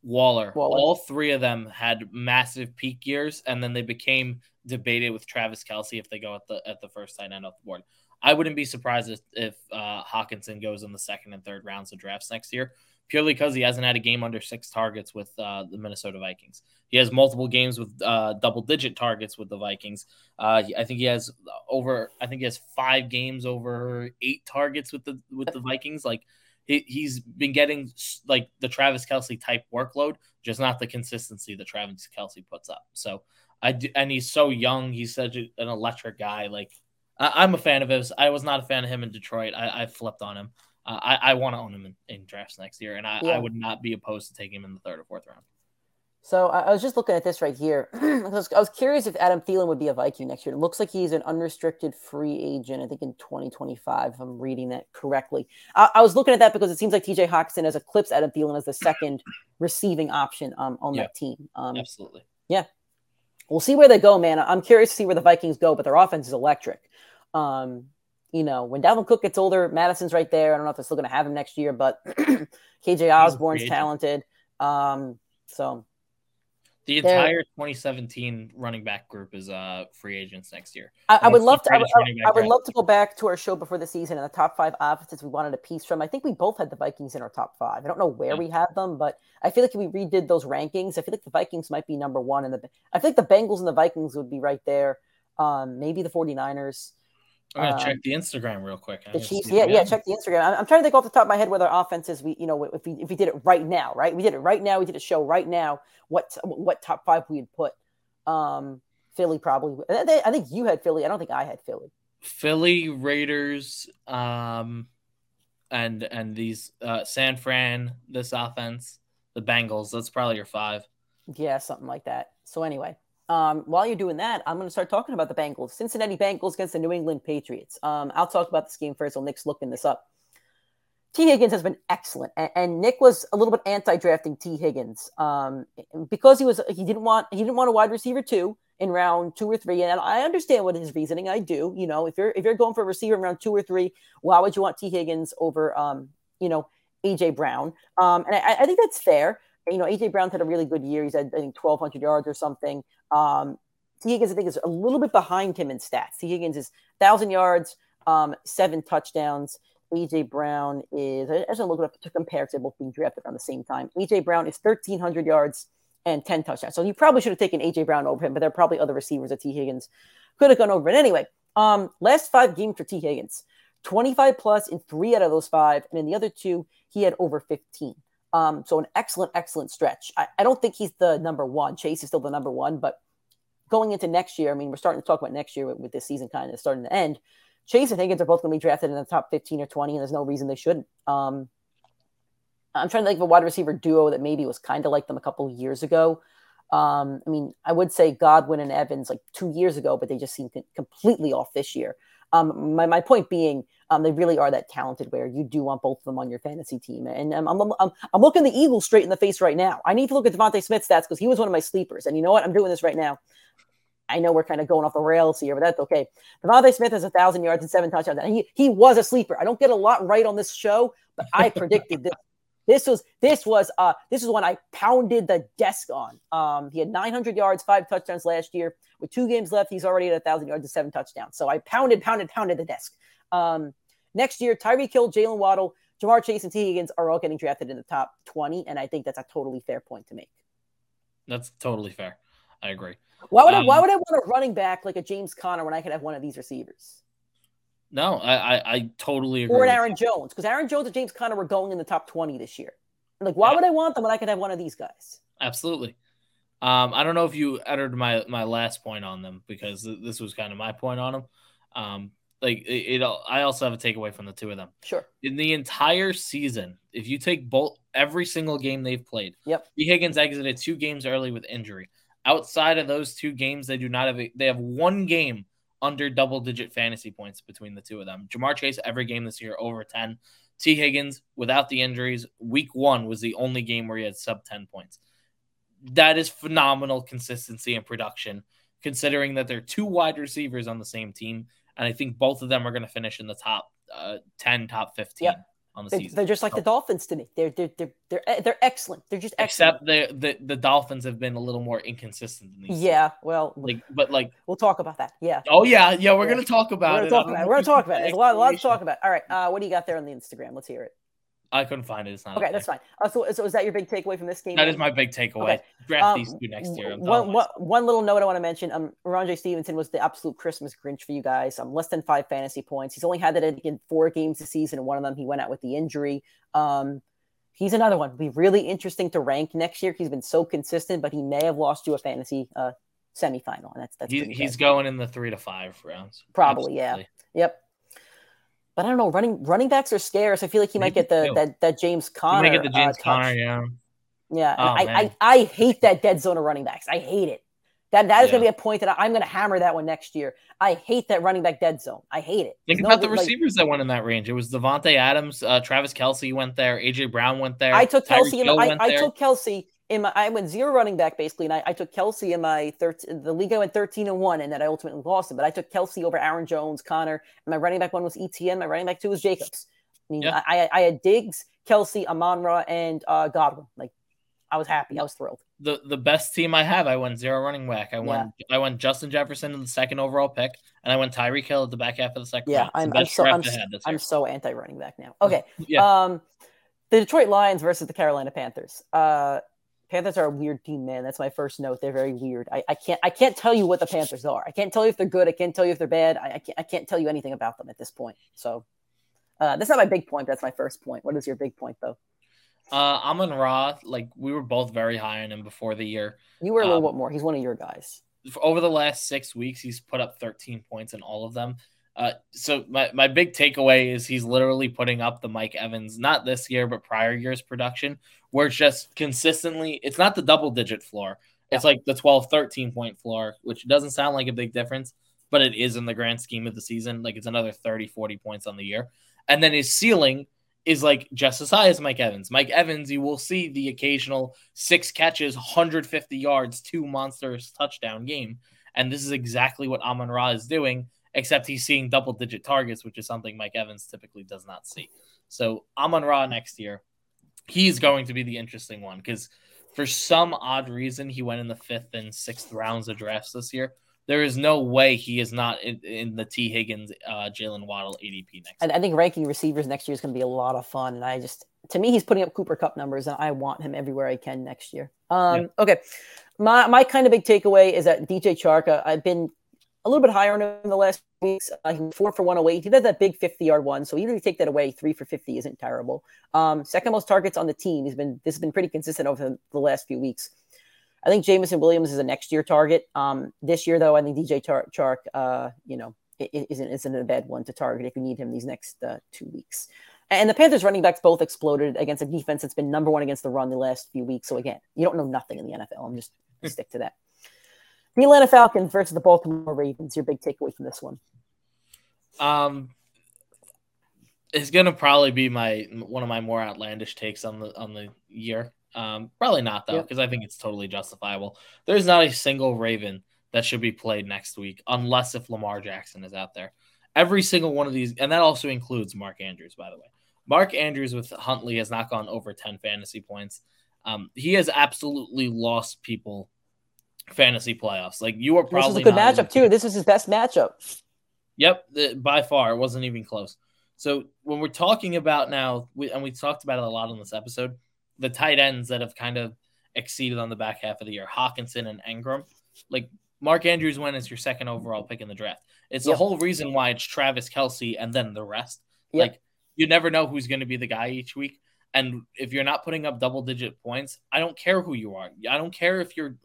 Waller, Waller, all three of them had massive peak years, and then they became debated with Travis Kelce if they go at the at the first tight end off the board. I wouldn't be surprised if, if uh, Hockenson goes in the second and third rounds of drafts next year, purely because he hasn't had a game under six targets with uh, the Minnesota Vikings. He has multiple games with uh, double digit targets with the Vikings. Uh, I think he has over. I think he has five games over eight targets with the with the Vikings. Like he, he's been getting like the Travis Kelce type workload, just not the consistency that Travis Kelce puts up. So I do, and he's so young. He's such an electric guy. Like I, am a fan of his. I was not a fan of him in Detroit. I, I flipped on him. Uh, I, I want to own him in, in, drafts next year, and I, yeah. I, would not be opposed to taking him in the third or fourth round. So I, was just looking at this right here. *clears throat* I, was, I, was, curious if Adam Thielen would be a Viking next year. It looks like he's an unrestricted free agent, I think in 2025, if I'm reading that correctly. I, was looking at that because it seems like TJ Hockenson has eclipsed Adam Thielen as the second *coughs* receiving option um, on yeah, that team. Um, absolutely. Yeah. We'll see where they go, man. I'm curious to see where the Vikings go, but their offense is electric. Um, you know, when Dalvin Cook gets older, Mattison's right there. I don't know if they're still going to have him next year, but *clears throat* KJ Osborne's talented. Um, so The entire 2017 running back group is uh free agents next year. I, I would love to. I would, greatest running back I would love to go back to our show before the season and the top five offenses we wanted a piece from. I think we both had the Vikings in our top five. I don't know where Yeah. we had them, but I feel like if we redid those rankings, I feel like the Vikings might be number one, and the I feel like the Bengals and the Vikings would be right there. Um, maybe the 49ers. I'm gonna um, check the Instagram real quick. The Chiefs, yeah, yeah. Check the Instagram. I'm, I'm trying to think off the top of my head whether offenses we, you know, if we if we did it right now, right? We did it right now. We did a show right now. What what top five we'd put? Um, Philly probably. I think- I think you had Philly. I don't think I had Philly. Philly Raiders, um, and and these uh, San Fran, this offense, the Bengals. That's probably your five. Yeah, something like that. So anyway, um, while you're doing that, I'm going to start talking about the Bengals. Cincinnati Bengals against the New England Patriots. Um, I'll talk about this game first. While Nick's looking this up. T. Higgins has been excellent, and, and Nick was a little bit anti-drafting T. Higgins um, because he was he didn't want he didn't want a wide receiver two in round two or three, and I understand what his reasoning. I do, you know, if you're if you're going for a receiver in round two or three, why would you want T. Higgins over um, you know AJ Brown? Um, and I, I think that's fair. You know, AJ Brown had a really good year. He's had I think 1,200 yards or something. Um, T. Higgins, I think, is a little bit behind him in stats. T. Higgins is thousand yards, um, seven touchdowns. AJ Brown is, I just look it up to compare to both being drafted around the same time. AJ Brown is 1,300 yards and 10 touchdowns. So you probably should have taken AJ Brown over him, but there are probably other receivers that T. Higgins could have gone over. But anyway, um, last five games for T. Higgins 25 plus in three out of those five. And in the other two, he had over 15. Um, so an excellent, excellent stretch. I, I don't think he's the number one. Chase is still the number one, but going into next year, I mean, we're starting to talk about next year with, with this season kind of starting to end. Chase and Higgins are both going to be drafted in the top 15 or 20, and there's no reason they shouldn't. Um, I'm trying to think of a wide receiver duo that maybe was kind of like them a couple of years ago. Um, I mean, I would say Godwin and Evans like two years ago, but they just seem completely off this year. Um, my, my point being, um, they really are that talented where you do want both of them on your fantasy team. And um, I'm, I'm, I'm looking the Eagles straight in the face right now. I need to look at DeVonta Smith stats because he was one of my sleepers. And you know what? I'm doing this right now. I know we're kind of going off the rails here, but that's okay. DeVonta Smith has a thousand yards and seven touchdowns. And he he was a sleeper. I don't get a lot right on this show, but I predicted this. This was this was uh this is one I pounded the desk on. Um, he had 900 yards, five touchdowns last year. With two games left, he's already at a thousand yards and seven touchdowns. So I pounded, pounded, pounded the desk. Um, next year, Tyreek Hill, Jaylen Waddle, Ja'Marr Chase, and T Higgins are all getting drafted in the top 20, and I think that's a totally fair point to make. That's totally fair. I agree. Why would I, Um, why would I want a running back like a James Conner when I could have one of these receivers? No, I I, I totally agree. or an Aaron. Jones because Aaron Jones and James Conner were going in the top 20 this year. Like, why Yeah. would I want them when I could have one of these guys? Absolutely. Um, I don't know if you uttered my my last point on them because th- this was kind of my point on them. Um, like it, it, I also have a takeaway from the two of them. Sure. In the entire season, if you take both every single game they've played, Yep. T. Higgins exited two games early with injury. Outside of those two games, they do not have a, they have one game under double digit fantasy points between the two of them. Ja'Marr Chase every game this year over 10. T. Higgins without the injuries, week 1 was the only game where he had sub 10 points. That is phenomenal consistency and production considering that they're two wide receivers on the same team and I think both of them are going to finish in the top uh, 10, top 15 Yep. On the They, season. they're just like the Dolphins to me. They're they're they're they're, they're excellent. They're just excellent. Except the, the the Dolphins have been a little more inconsistent than these. yeah. Well, Like, but like, we'll talk about that. Yeah. oh yeah, yeah, we're Yeah. gonna talk We're about gonna it. talk about it. We're gonna talk about it. There's a lot, a lot to talk about. All right. Uh, what do you got there on the Instagram? Let's hear it. I couldn't find it. It's not. Okay, that's fine. Uh, so, so is that your big takeaway from this game? That is my big takeaway. Okay. Draft Um, these two next year. I'm one, one, one little note I want to mention: um, Rhamondre Stevenson was the absolute Christmas Grinch for you guys. Um, less than five fantasy points. He's only had that in four games this season, and one of them he went out with the injury. Um, he's another one. Be really interesting to rank next year. He's been so consistent, but he may have lost you a fantasy uh, semifinal, and that's that's He, he's going in the three to five rounds. Probably, yeah. Yep. But I don't know. Running running backs are scarce. I feel like he might get the that that James Conner. may get the James uh. Conner, yeah. Yeah, Oh, I. I I hate that dead zone of running backs. I hate it. That that is going to be a point that I, am going to hammer that one next year. I hate that running back dead zone. I hate it. Think There's about the like, receivers that went in that range. It was Davante Adams, uh, Travis Kelce went there, AJ Brown went there. I took Kelce. My, I, I took Kelce in my. I went zero running back basically, and I, I took Kelce in my thirteen. The league I went thirteen and one, and then I ultimately lost it. But I took Kelce over Aaron Jones, Conner, and my running back one was ETN. My running back two was Jacobs. I mean, Yeah. I, I I had Diggs, Kelce, Amon Ra, and uh, Godwin. Like, I was happy. I was thrilled. the the best team I have. I went zero running back. I went I went Justin Jefferson in the second overall pick, and I went Tyreek Hill at the back half of the second. Yeah, I'm, I'm, so I'm, I'm so anti running back now. *laughs* Okay, yeah. Um, the Detroit Lions versus the Carolina Panthers. Uh, Panthers are a weird team, man. That's my first note. They're very weird. I, I can't I can't tell you what the Panthers are. I can't tell you if they're good. I can't tell you if they're bad. I, I can't I can't tell you anything about them at this point. So uh, that's not my big point. That's my first point. What is your big point though? Uh, Amon Ra, like we were both very high on him before the year. You were a little um, bit more. He's one of your guys. Over the last six weeks, he's put up 13 points in all of them. Uh, so my, my big takeaway is he's literally putting up the Mike Evans, not this year, but prior year's production, where it's just consistently, it's not the double digit floor. It's like the 12, 13 point floor, which doesn't sound like a big difference, but it is in the grand scheme of the season. Like it's another 30, 40 points on the year. And then his ceiling is like just as high as Mike Evans. Mike Evans, you will see the occasional six catches, 150 yards, two monsters touchdown game. And this is exactly what Amon Ra is doing, except he's seeing double digit targets, which is something Mike Evans typically does not see. So Amon Ra next year, he's going to be the interesting one because for some odd reason, he went in the fifth and sixth rounds of drafts this year there is no way he is not in, in the T. Higgins, uh, Jaylen Waddle ADP next. I, I think ranking receivers next year is going to be a lot of fun. And I just, to me, he's putting up Cooper Kupp numbers, and I want him everywhere I can next year. Um, yeah. Okay, my my kind of big takeaway is that DJ Chark. Uh, I've been a little bit higher on him in the last weeks. Uh, he four for 108. He did that big 50 yard one. So even if you take that away, three for 50 isn't terrible. Um, second most targets on the team. He's been this has been pretty consistent over the last few weeks. I think Jameson Williams is a next year target. Um, this year, though, I think DJ Char- Chark, uh, you know, isn't isn't a bad one to target if you need him these next uh, two weeks. And the Panthers running backs both exploded against a defense that's been number one against the run the last few weeks. So again, you don't know nothing in the NFL. I'm just *laughs* stick to that. The Atlanta Falcons versus the Baltimore Ravens. Your big takeaway from this one? Um, it's gonna probably be my one of my more outlandish takes on the on the year. Um, probably not though, because yep. I think it's totally justifiable. There's not a single Raven that should be played next week, unless if Lamar Jackson is out there. Every single one of these, and that also includes Mark Andrews, by the way. Mark Andrews with Huntley has not gone over 10 fantasy points. Um, he has absolutely lost people fantasy playoffs. Like you are probably this is a good matchup too. This is his best matchup. Yep, the, by far, it wasn't even close. So when we're talking about now, we, and we talked about it a lot on this episode, the tight ends that have kind of exceeded on the back half of the year, Hockenson and Engram. Like Mark Andrews went as your second overall pick in the draft. It's yep. the whole reason why it's Travis Kelce and then the rest. Yep. Like you never know who's going to be the guy each week. And if you're not putting up double digit points, I don't care who you are. I don't care if you're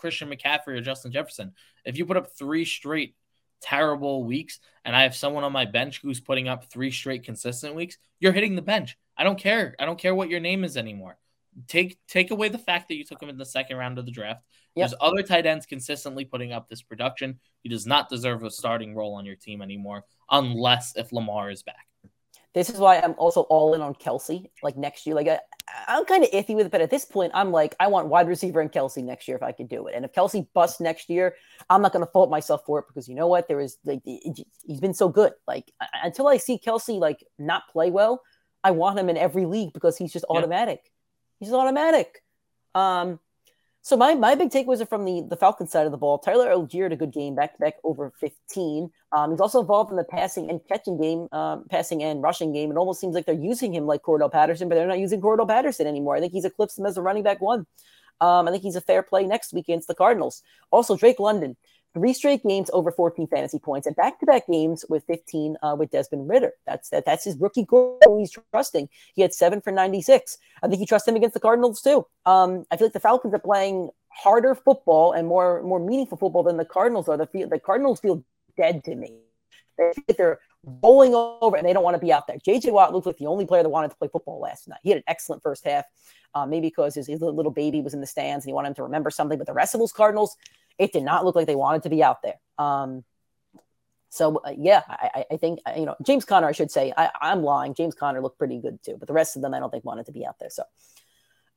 Christian McCaffrey or Justin Jefferson. If you put up three straight terrible weeks and I have someone on my bench who's putting up three straight consistent weeks, you're hitting the bench. I don't care. I don't care what your name is anymore. Take take away the fact that you took him in the second round of the draft. Yep. There's other tight ends consistently putting up this production. He does not deserve a starting role on your team anymore, unless if Lamar is back. This is why I'm also all in on Kelce Like next year, like I, I'm kind of iffy with it, but at this point, I'm like, I want wide receiver and Kelce next year if I could do it. And if Kelce busts next year, I'm not going to fault myself for it because you know what? There is like he's been so good. Like until I see Kelce like not play well, I want him in every league because he's just automatic. Yeah. He's automatic. Um, so my my big takeaways are from the the Falcon side of the ball. Tyler Allgeier had a good game, back to back over 15. Um, he's also involved in the passing and catching game, um, passing and rushing game. It almost seems like they're using him like Cordell Patterson, but they're not using Cordell Patterson anymore. I think he's eclipsed him as a running back one. Um, I think he's a fair play next week against the Cardinals. Also, Drake London three straight games over 14 fantasy points and back-to-back games with 15 uh, with Desmond Ridder. That's that, that's his rookie goal he's trusting. He had seven for 96. I think he trusts him against the Cardinals too. Um, I feel like the Falcons are playing harder football and more more meaningful football than the Cardinals are. The, the Cardinals feel dead to me. They they're bowling over and they don't want to be out there. JJ Watt looked like the only player that wanted to play football last night. He had an excellent first half, uh, maybe because his, his little baby was in the stands and he wanted him to remember something. But the rest of those Cardinals, it did not look like they wanted to be out there. Um, so uh, yeah, I, I, think uh, you know James Conner. I should say I, am lying. James Conner looked pretty good too, but the rest of them I don't think wanted to be out there. So,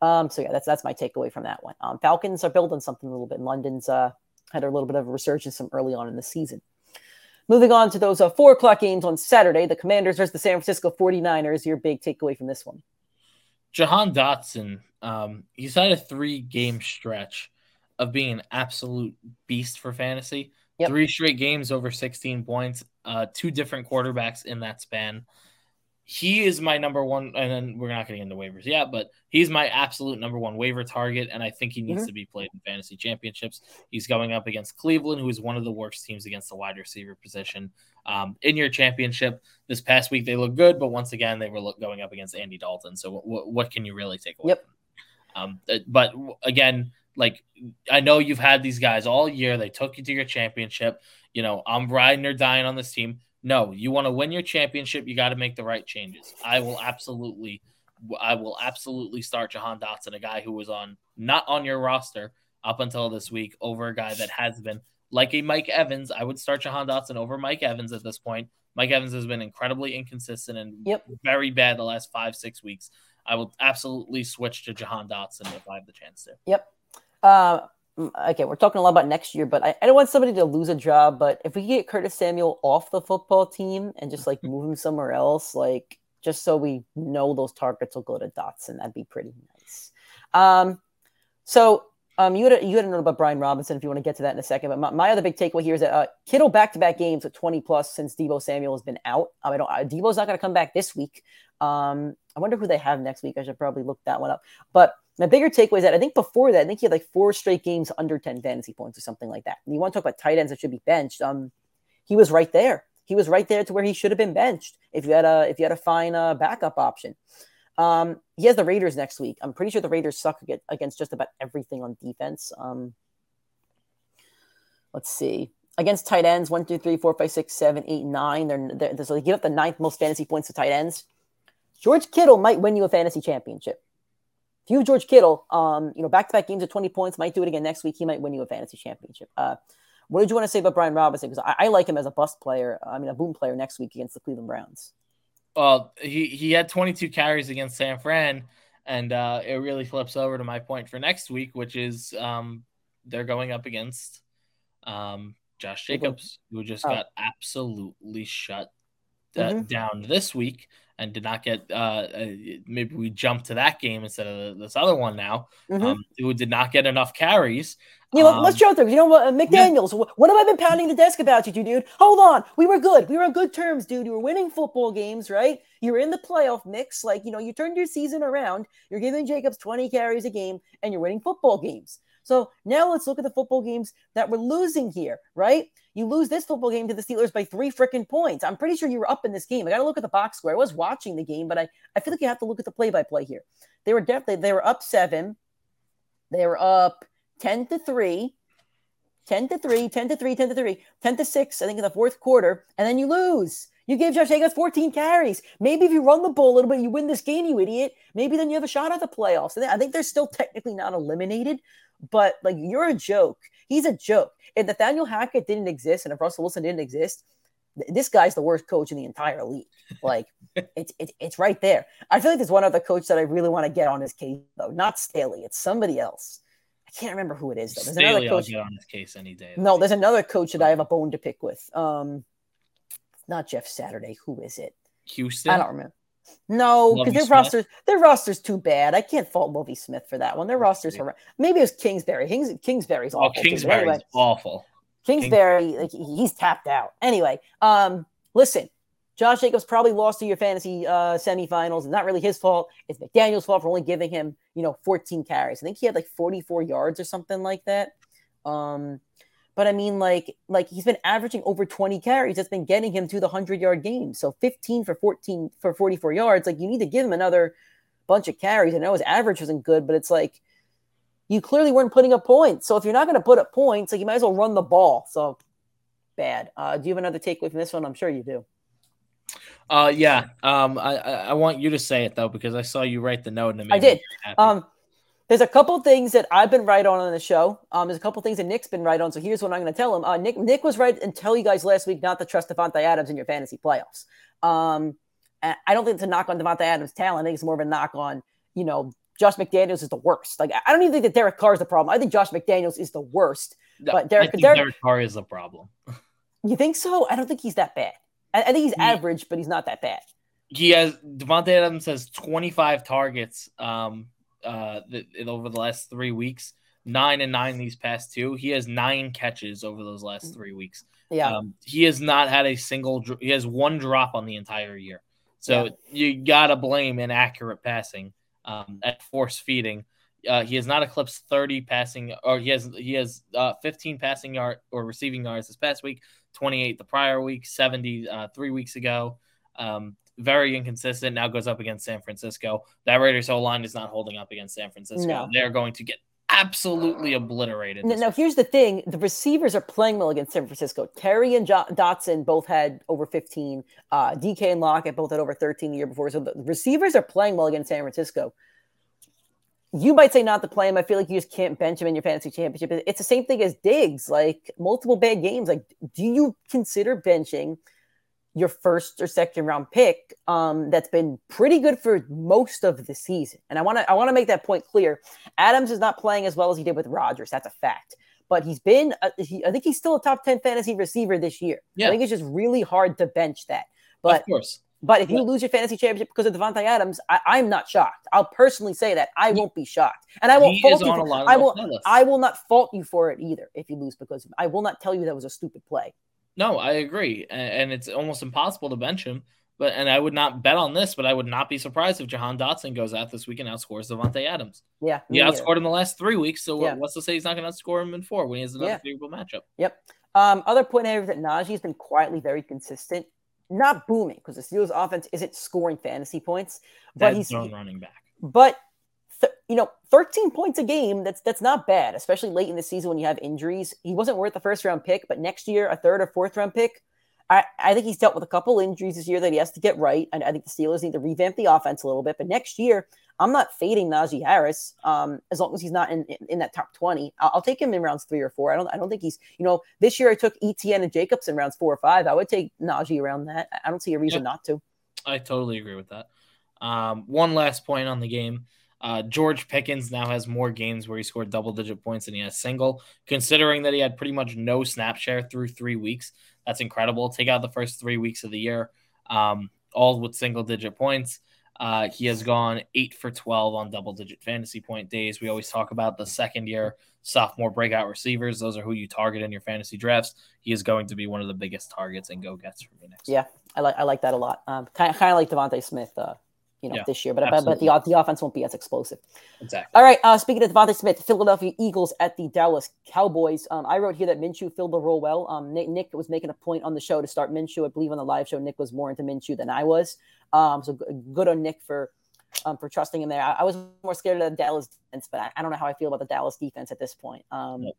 um, so yeah, that's that's my takeaway from that one. Um, Falcons are building something a little bit. London's uh, had a little bit of a resurgence from early on in the season. Moving on to those uh, four o'clock games on Saturday, the Commanders versus the San Francisco 49ers. Your big takeaway from this one? Jahan Dotson Um, he's had a three game stretch of being an absolute beast for fantasy. Yep. Three straight games over 16 points, uh, two different quarterbacks in that span. He is my number one, and then we're not getting into waivers yet, but he's my absolute number one waiver target, and I think he needs Mhm. to be played in fantasy championships. He's going up against Cleveland, who is one of the worst teams against the wide receiver position. Um, in your championship this past week, they look good, but once again, they were look, going up against Andy Dalton. So, what, what can you really take away? Yep. Um, uh, but again, like I know you've had these guys all year. They took you to your championship. You know, I'm riding or dying on this team. No, you want to win your championship, you got to make the right changes. I will absolutely, I will absolutely start Jahan Dotson, a guy who was on not on your roster up until this week, over a guy that has been like a Mike Evans. I would start Jahan Dotson over Mike Evans at this point. Mike Evans has been incredibly inconsistent and Yep. very bad the last five, six weeks. I will absolutely switch to Jahan Dotson if I have the chance to. Yep. Uh, okay, we're talking a lot about next year, but I, I don't want somebody to lose a job. But if we get Curtis Samuel off the football team and just like move him somewhere else, like just so we know those targets will go to Dotson, that'd be pretty nice. Um, so um, you had a, you had a note about Brian Robinson if you want to get to that in a second. But my, my other big takeaway here is that uh, Kittle back to back games with twenty plus since Deebo Samuel has been out. Um, I don't. Deebo's not going to come back this week. Um, I wonder who they have next week. I should probably look that one up. But my bigger takeaway is that I think before that, I think he had like four straight games under 10 fantasy points or something like that. And you want to talk about tight ends that should be benched. Um, he was right there. He was right there to where he should have been benched if you had a if you had a fine uh, backup option. Um, he has the Raiders next week. I'm pretty sure the Raiders suck against just about everything on defense. Um, let's see. Against tight ends, one, two, three, four, five, six, seven, eight, nine. They're, they're so they give up the ninth most fantasy points to tight ends. George Kittle might win you a fantasy championship. If you George Kittle, um, you know, back to back games of 20 points, might do it again next week. He might win you a fantasy championship. Uh, what did you want to say about Brian Robinson? Because I, I like him as a bust player. I mean, a boom player next week against the Cleveland Browns. Well, he, he had 22 carries against San Fran, and uh, it really flips over to my point for next week, which is um, they're going up against um, Josh Jacobs, who just Oh. got absolutely shut uh, Mhm. down this week and did not get. Uh, uh, maybe we jump to that game instead of this other one now, Mhm. um, who did not get enough carries. Yeah, let- let's Um, jump there. You know what, uh, McDaniel's? wh- What have I been pounding the desk about you, dude? Hold on, we were good. We were on good terms, dude. You were winning football games, right? You were in the playoff mix. Like you know, you turned your season around. You're giving Jacobs 20 carries a game, and you're winning football games. So now let's look at the football games that we're losing here, right? You lose this football game to the Steelers by three freaking points. I'm pretty sure you were up in this game. I got to look at the box score. I was watching the game, but I, I feel like you have to look at the play by play here. They were definitely they were up seven. They were up 10 to 3. 10 to 3, 10 to 3, 10 to 3, 10 to 6, I think in the fourth quarter, and then you lose. You gave Josh Jacobs 14 carries. Maybe if you run the ball a little bit, you win this game, you idiot. Maybe then you have a shot at the playoffs. I think they're still technically not eliminated, but like you're a joke. He's a joke. If Nathaniel Hackett didn't exist and if Russell Wilson didn't exist, th- this guy's the worst coach in the entire league. *laughs* Like it's it's it's right there. I feel like there's one other coach that I really want to get on his case though. Not Staley. It's somebody else. I can't remember who it is though. There's another Staley, I'll coach. get on his case any day. No, there's another coach that I have a bone to pick with. Um, not Jeff Saturday. Who is it? Houston. I don't remember. No, because their Smith? rosters their roster's too bad. I can't fault Lovie Smith for that one. Their rosters are maybe it was Kingsbury. Kings, Kingsbury's Oh, awful. but Kingsbury's anyway, awful. Kingsbury, like he's tapped out. Anyway, um, listen, Josh Jacobs probably lost to your fantasy uh, semifinals. It's not really his fault. It's McDaniel's fault for only giving him, you know, 14 carries. I think he had like 44 yards or something like that. Um, but I mean, like, like he's been averaging over 20 carries. That's been getting him to the 100 yard game. So 15 for 14 for 44 yards. Like, you need to give him another bunch of carries. I know his average wasn't good, but it's like you clearly weren't putting up points. So if you're not going to put up points, like you might as well run the ball. So bad. Uh, do you have another takeaway from this one? I'm sure you do. Uh, yeah. Um, I, I want you to say it though because I saw you write the note and I did. Um, there's a couple things that I've been right on on the show. Um, there's a couple things that Nick's been right on. So here's what I'm going to tell him. Uh, Nick, Nick was right and tell you guys last week not to trust Davante Adams in your fantasy playoffs. Um, I don't think it's a knock on Davante Adams' talent. I think it's more of a knock on, you know, Josh McDaniels is the worst. Like I don't even think that Derek Carr is the problem. I think Josh McDaniels is the worst. No, but Derek- I think Derek- Derek Carr is the problem. You think so? I don't think he's that bad. I, think he's He- average, but he's not that bad. He has Davante Adams has 25 targets um uh, the, over the last three weeks. Nine and nine these past two. He has nine catches over those last Mm. three weeks. Yeah. Um, he has not had a single. He has one drop on the entire year. So you gotta blame inaccurate passing um, at force feeding. Uh, he has not eclipsed 30 passing, or he has he has uh, 15 passing yard or receiving yards this past week, 28 the prior week, 70 uh, three weeks ago. Um, very inconsistent. Now goes up against San Francisco. That Raiders O line is not holding up against San Francisco. No. They're going to get absolutely obliterated. Now, now, here's the thing: the receivers are playing well against San Francisco. Terry and jo- Dotson both had over 15. Uh, DK and Lockett both had over 13 the year before. So the receivers are playing well against San Francisco. You might say not to play him. I feel like you just can't bench him in your fantasy championship. It's the same thing as Diggs, like multiple bad games. Like, do you consider benching your first or second round pick um, that's been pretty good for most of the season? And I want to I want to make that point clear. Adams is not playing as well as he did with Rodgers. That's a fact. But he's been, uh, he, I think he's still a top 10 fantasy receiver this year. Yeah. I think it's just really hard to bench that. But of course. but if you Yeah. lose your fantasy championship because of Davante Adams, I, I'm not shocked. I'll personally say that I won't be shocked, and I won't fault you. For, I will. I will not fault you for it either if you lose because I will not tell you that was a stupid play. No, I agree, and, and it's almost impossible to bench him. But and I would not bet on this, but I would not be surprised if Jahan Dotson goes out this week and outscores Davante Adams. Yeah, He outscored in the last three weeks, so Yeah. what's to say he's not going to outscore him in four when he has another Yeah. favorable matchup? Yep. Um, other point here is that Najee's been quietly very consistent, not booming because the Steelers' offense isn't scoring fantasy points, but Dead he's running back. but you know, 13 points a game, that's that's not bad, especially late in the season when you have injuries. He wasn't worth the first round pick, but next year, a third or fourth round pick. I, I think he's dealt with a couple injuries this year that he has to get right. And I think the Steelers need to revamp the offense a little bit. But next year, I'm not fading Najee Harris um, as long as he's not in, in, in that top 20. I'll, I'll take him in rounds three or four. I don't I don't think he's, you know, this year I took ETN and Jacobs in rounds four or five. I would take Najee around that. I don't see a reason Yeah. not to. I totally agree with that. Um, one last point on the game. Uh, George Pickens now has more games where he scored double digit points than he has single, considering that he had pretty much no snap share through three weeks. That's incredible. Take out the first three weeks of the year, um, all with single digit points. Uh, he has gone eight for 12 on double digit fantasy point days. We always talk about the second year sophomore breakout receivers. Those are who you target in your fantasy drafts. He is going to be one of the biggest targets and go gets for me next Yeah, I like I like that a lot. Um, kind of like DeVonta Smith, uh, you know, Yeah, this year, but but, but the the offense won't be as explosive. Exactly. All right. Uh, speaking of DeVonta Smith, the Philadelphia Eagles at the Dallas Cowboys. Um, I wrote here that Minshew filled the role well. Um, Nick, Nick was making a point on the show to start Minshew. I believe on the live show, Nick was more into Minshew than I was. Um, so good on Nick for um, for trusting him there. I, I was more scared of the Dallas defense, but I, I don't know how I feel about the Dallas defense at this point. Um, Yep.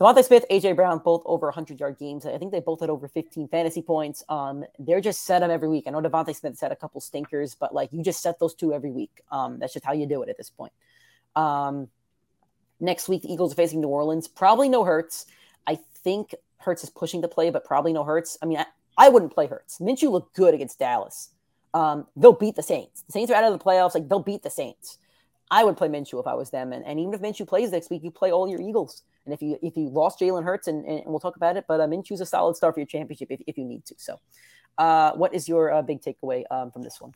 DeVonta Smith, AJ Brown, both over 100 yard games. I think they both had over 15 fantasy points. Um, they're just set them every week. I know DeVonta Smith set a couple stinkers, but like you just set those two every week. Um, that's just how you do it at this point. Um, next week, the Eagles are facing New Orleans. Probably no Hurts. I think Hurts is pushing the play, but probably no Hurts. I mean, I, I wouldn't play Hurts. Minshew looked good against Dallas. Um, they'll beat the Saints. The Saints are out of the playoffs. Like they'll beat the Saints. I would play Minshew if I was them. And, and even if Minshew plays next week, you play all your Eagles. And if you if you lost Jalen Hurts, and, and we'll talk about it, but uh, Minshew's a solid star for your championship if, if you need to. So, uh, what is your uh, big takeaway um, from this one?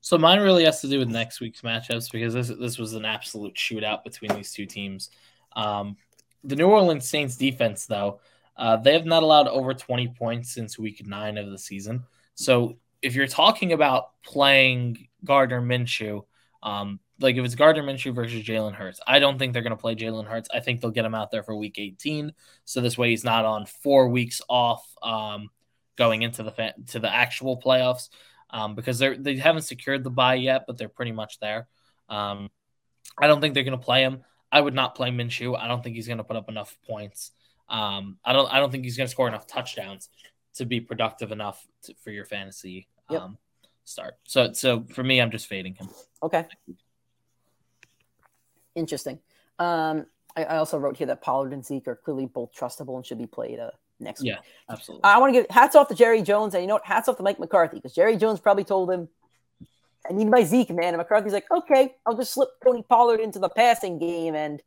So mine really has to do with next week's matchups because this this was an absolute shootout between these two teams. Um, the New Orleans Saints defense, though, uh, they have not allowed over 20 points since week nine of the season. So if you're talking about playing Gardner Minshew, um, like if it's Gardner Minshew versus Jalen Hurts, I don't think they're going to play Jalen Hurts. I think they'll get him out there for week 18. So this way he's not on four weeks off um, going into the fa- to the actual playoffs um, because they they haven't secured the buy yet, but they're pretty much there. Um, I don't think they're going to play him. I would not play Minshew. I don't think he's going to put up enough points. Um, I don't. I don't think he's going to score enough touchdowns to be productive enough to, for your fantasy Yep. um, start. So, so for me, I'm just fading him. Okay. Interesting. Um, I, I also wrote here that Pollard and Zeke are clearly both trustable and should be played uh, next week. Yeah, absolutely. I want to give hats off to Jerry Jones, and you know what? Hats off to Mike McCarthy because Jerry Jones probably told him, "I need my Zeke, man." And McCarthy's like, "Okay, I'll just slip Tony Pollard into the passing game, and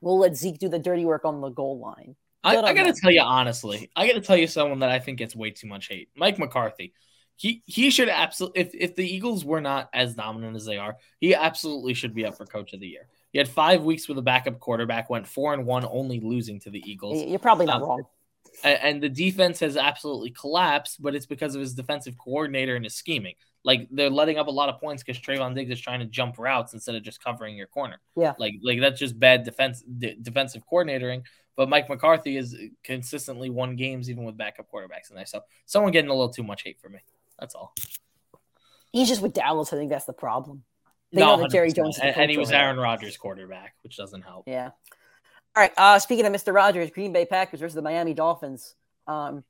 we'll let Zeke do the dirty work on the goal line." I, Good I got to tell you honestly, I got to tell you someone that I think gets way too much hate. Mike McCarthy. He he should absolutely if, if the Eagles were not as dominant as they are, he absolutely should be up for coach of the year. He had five weeks with a backup quarterback, went four and one, only losing to the Eagles. You're probably not Um, wrong. And the defense has absolutely collapsed, but it's because of his defensive coordinator and his scheming. Like they're letting up a lot of points because Trevon Diggs is trying to jump routes instead of just covering your corner. Yeah. like like that's just bad defense de- defensive coordinating. But Mike McCarthy has consistently won games even with backup quarterbacks in there. So someone getting a little too much hate for me. That's all. He's just with Dallas. I think that's the problem. They know that Jerry 100%. Jones and, and he was. Aaron Rodgers quarterback, which doesn't help. Yeah. All right. Uh, speaking of Mr. Rogers, Green Bay Packers versus the Miami Dolphins. Um,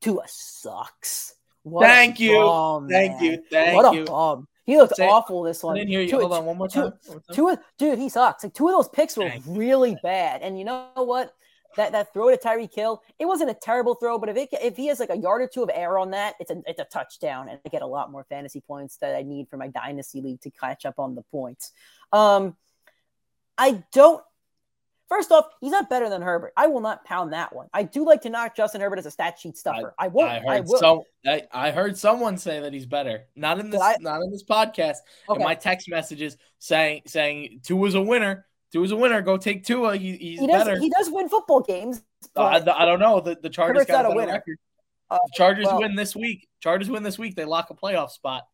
Tua sucks. What a Thank you. bum, Thank man. you. Thank what a you. bum. He looked Say- awful this one. I didn't hear you. Hold on one more time. Two of dude, he sucks. Like two of those picks were Thank you. really bad. And you know what? That that throw to Tyreek Hill, it wasn't a terrible throw, but if it if he has like a yard or two of air on that, it's a it's a touchdown, and I get a lot more fantasy points that I need for my dynasty league to catch up on the points. Um, I don't. First off, he's not better than Herbert. I will not pound that one. I do like to knock Justin Herbert as a stat sheet stuffer. I, won't. I I, heard will. some. I, I heard someone say that he's better. Not in this. I- not in this podcast. okay. In my text messages saying saying Tua's a winner. Tua's a winner. Go take Tua. He, he's he does. better. He does win football games. Uh, I, I don't know. The, the Chargers got a winner. record. uh, The Chargers well, win this week. Chargers win this week. They lock a playoff spot,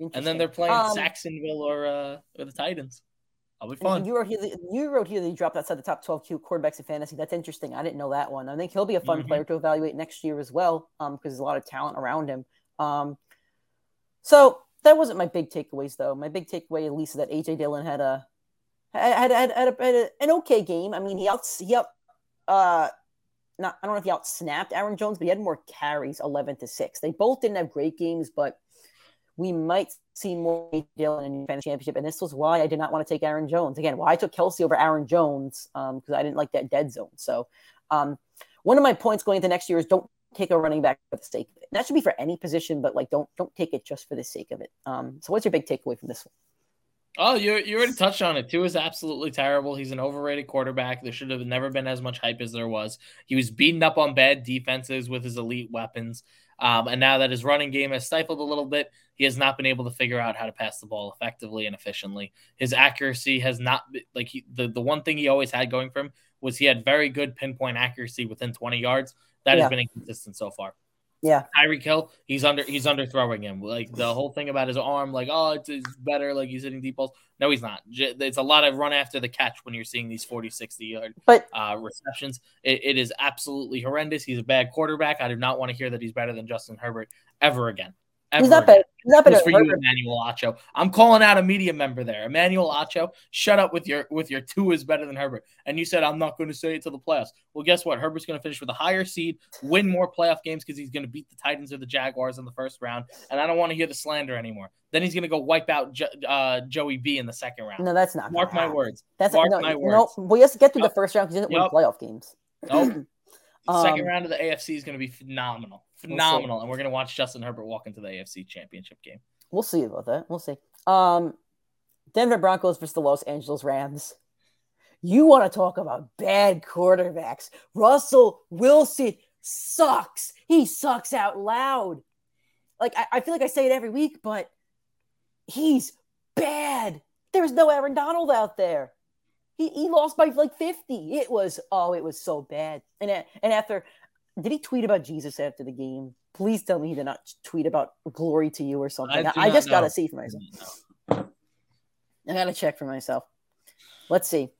and then they're playing Um, Jacksonville or uh or the Titans. I'll be fun. You wrote here. that- You wrote here that he dropped outside the top twelve Q quarterbacks in fantasy. That's interesting. I didn't know that one. I think he'll be a fun Mhm. player to evaluate next year as well, um, because there's a lot of talent around him. Um, so that wasn't my big takeaways though. My big takeaway, at least, is that AJ Dillon had a had had, had, a, had a, an okay game. I mean, he out he out uh not I don't know if he out snapped Aaron Jones, but he had more carries, eleven to six. They both didn't have great games, but we might see more AJ in the fantasy championship. And this was why I did not want to take Aaron Jones. Again, why I took Kelce over Aaron Jones, um, because I didn't like that dead zone. So um one of my points going into next year is don't take a running back for the sake of it. And that should be for any position, but like don't don't take it just for the sake of it. Um so what's your big takeaway from this one? Oh, you you already touched on it. Tua is absolutely terrible. He's an overrated quarterback. There should have never been as much hype as there was. He was beaten up on bad defenses with his elite weapons. Um, and now that his running game has stifled a little bit, he has not been able to figure out how to pass the ball effectively and efficiently. His accuracy has not been like he, the the one thing he always had going for him was he had very good pinpoint accuracy within 20 yards. That Yeah. has been inconsistent so far. Yeah. Tyreek Hill, he's under he's under throwing him. Like the whole thing about his arm, like oh, it's, it's better, like he's hitting deep balls. No, he's not. It's a lot of run after the catch when you're seeing these 40, 60 yard But uh, receptions. It, it is absolutely horrendous. He's a bad quarterback. I do not want to hear that he's better than Justin Herbert ever again. Ever he's not better. He's not better. For you, Emmanuel Acho. I'm calling out a media member there. Emmanuel Acho, shut up with your with your Tua is better than Herbert. And you said I'm not going to say it to the playoffs. Well, guess what? Herbert's going to finish with a higher seed, win more playoff games because he's going to beat the Titans or the Jaguars in the first round. And I don't want to hear the slander anymore. Then he's going to go wipe out jo- uh, Joey B in the second round. No, that's not. Mark my happen. words. That's Mark no, my no. words. We have to get through the first round because he doesn't Yup. win playoff games. Nope. *clears throat* second Um, round of the AFC is going to be phenomenal, phenomenal, and we're going to watch Justin Herbert walk into the AFC Championship game. We'll see about that. We'll see. Um, Denver Broncos versus the Los Angeles Rams. You want to talk about bad quarterbacks? Russell Wilson sucks. He sucks out loud. Like I, I feel like I say it every week, but he's bad. There's no Aaron Donald out there. He, he lost by like 50. It was oh, it was so bad. And and after did he tweet about Jesus after the game? Please tell me he did not tweet about glory to you or something. I I, do I not just gotta see for myself. I gotta check for myself. Let's see.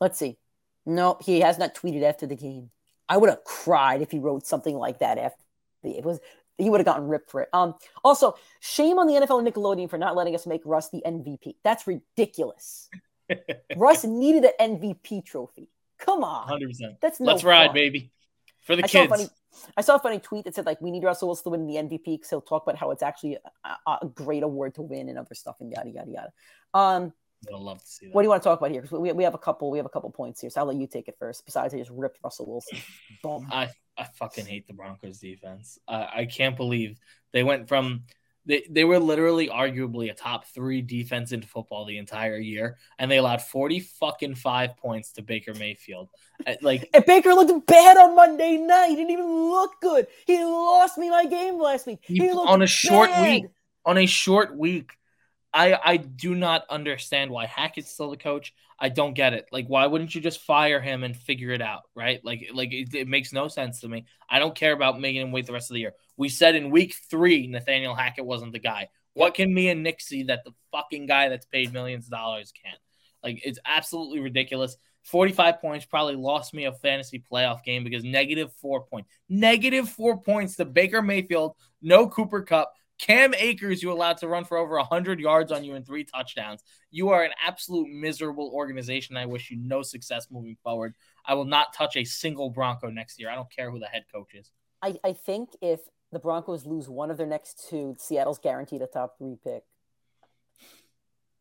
Let's see. No, he has not tweeted after the game. I would have cried if he wrote something like that after the, it was. He would have gotten ripped for it. Um. Also, shame on the NFL and Nickelodeon for not letting us make Russ the MVP. That's ridiculous. Russ needed an MVP trophy. Come on, 100%. that's no. Let's ride, baby. For the I saw kids. funny. I saw a funny tweet that said like we need Russell Wilson to win the MVP because he'll talk about how it's actually a, a great award to win and other stuff and yada yada yada. Um, I'd love to see that. what do you want to talk about here? Because we, we have a couple we have a couple points here, so I'll let you take it first. Besides, I just ripped Russell Wilson. Boom. I, I fucking hate the Broncos defense. I, I can't believe they went from They, they were literally arguably a top three defense in football the entire year, and they allowed 40 fucking five points to Baker Mayfield. Uh, Like, *laughs* And Baker looked bad on Monday night. He didn't even look good. He lost me my game last week. He- He looked on a short bad. week. on a short week, I I do not understand why Hackett's still the coach. I don't get it. Like, why wouldn't you just fire him and figure it out, right? Like, like it, it makes no sense to me. I don't care about making him wait the rest of the year. We said in week three, Nathaniel Hackett wasn't the guy. What can me and Nick see that the fucking guy that's paid millions of dollars can't? Like, it's absolutely ridiculous. 45 points probably lost me a fantasy playoff game because negative four points. Negative four points to Baker Mayfield, no Cooper Kupp. Cam Akers, you allowed to run for over 100 yards on you and three touchdowns. You are an absolute miserable organization. I wish you no success moving forward. I will not touch a single Bronco next year. I don't care who the head coach is. I, I think if the Broncos lose one of their next two, Seattle's guaranteed a top three pick.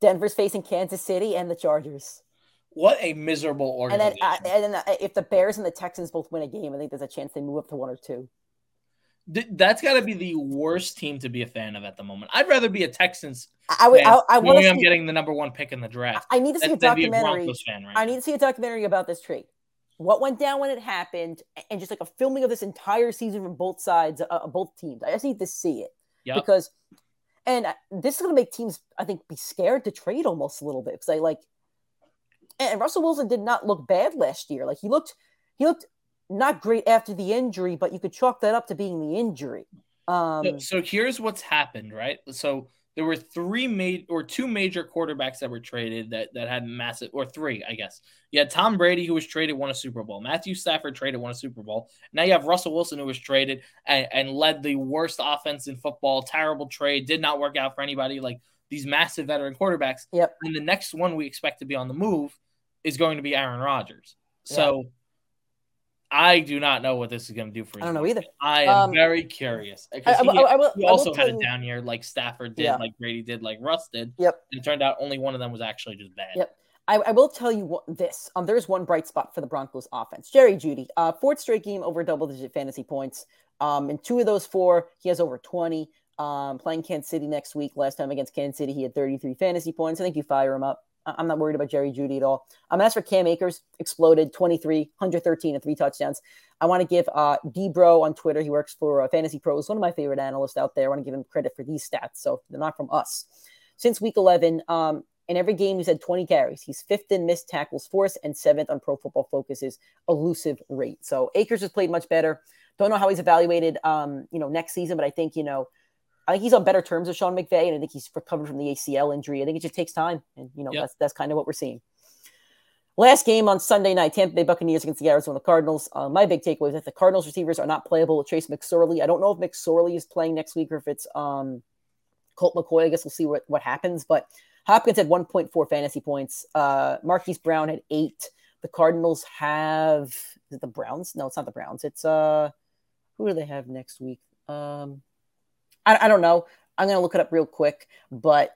Denver's facing Kansas City and the Chargers. What a miserable And then, organization. uh, and then uh, if the Bears and the Texans both win a game, I think there's a chance they move up to one or two. Th- That's got to be the worst team to be a fan of at the moment. I'd rather be a Texans I, I, would- I, I want to I'm getting the number one pick in the draft. I need to see a be a documentary. Fan right I need to see a documentary about this trade. What went down when it happened, and just like a filming of this entire season from both sides, uh, uh, both teams. I just need to see it Yep. because, and uh, this is going to make teams, I think, be scared to trade almost a little bit because I like. And Russell Wilson did not look bad last year. Like he looked, he looked not great after the injury, but you could chalk that up to being the injury. Um, So, so here's what's happened, right? So there were three made or two major quarterbacks that were traded that that had massive or three, I guess. You had Tom Brady who was traded, won a Super Bowl. Matthew Stafford traded, won a Super Bowl. Now you have Russell Wilson who was traded and, and led the worst offense in football. Terrible trade, did not work out for anybody. Like these massive veteran quarterbacks. Yep. And the next one we expect to be on the move is going to be Aaron Rodgers. So I do not know what this is going to do for. You. I don't know either. I am Um, very curious I, because I, he, I, I will, he also had a down year like Stafford did, Yeah. like Brady did, like Russ did. Yep. And it turned out only one of them was actually just bad. Yep. I, I will tell you what this. Um, there's one bright spot for the Broncos offense. Jerry Jeudy, uh, fourth straight game over double digit fantasy points. Um, in two of those four, he has over 20. Um, playing Kansas City next week. Last time against Kansas City, he had 33 fantasy points. I think you fire him up. I'm not worried about Jerry Jeudy at all. Um, as for Cam Akers, exploded 23, 113, and three touchdowns. I want to give uh, Debro on Twitter. He works for uh, Fantasy Pros, one of my favorite analysts out there. I want to give him credit for these stats. So they're not from us. Since week 11, um, in every game, he's had 20 carries. He's fifth in missed tackles force and seventh on Pro Football Focus's elusive rate. So Akers has played much better. Don't know how he's evaluated, um, you know, next season, but I think you know, I think he's on better terms with Sean McVay, and I think he's recovered from the ACL injury. I think it just takes time, and you know, Yep. that's that's kind of what we're seeing. Last game on Sunday night, Tampa Bay Buccaneers against the Arizona Cardinals. Uh, my big takeaway is that the Cardinals receivers are not playable with Trace McSorley. I don't know if McSorley is playing next week or if it's um, Colt McCoy. I guess we'll see what, what happens. But Hopkins had 1.4 fantasy points. Uh, Marquise Brown had eight. The Cardinals have is it the Browns? No, it's not the Browns. It's uh, who do they have next week? Um, I, I don't know. I'm gonna look it up real quick, but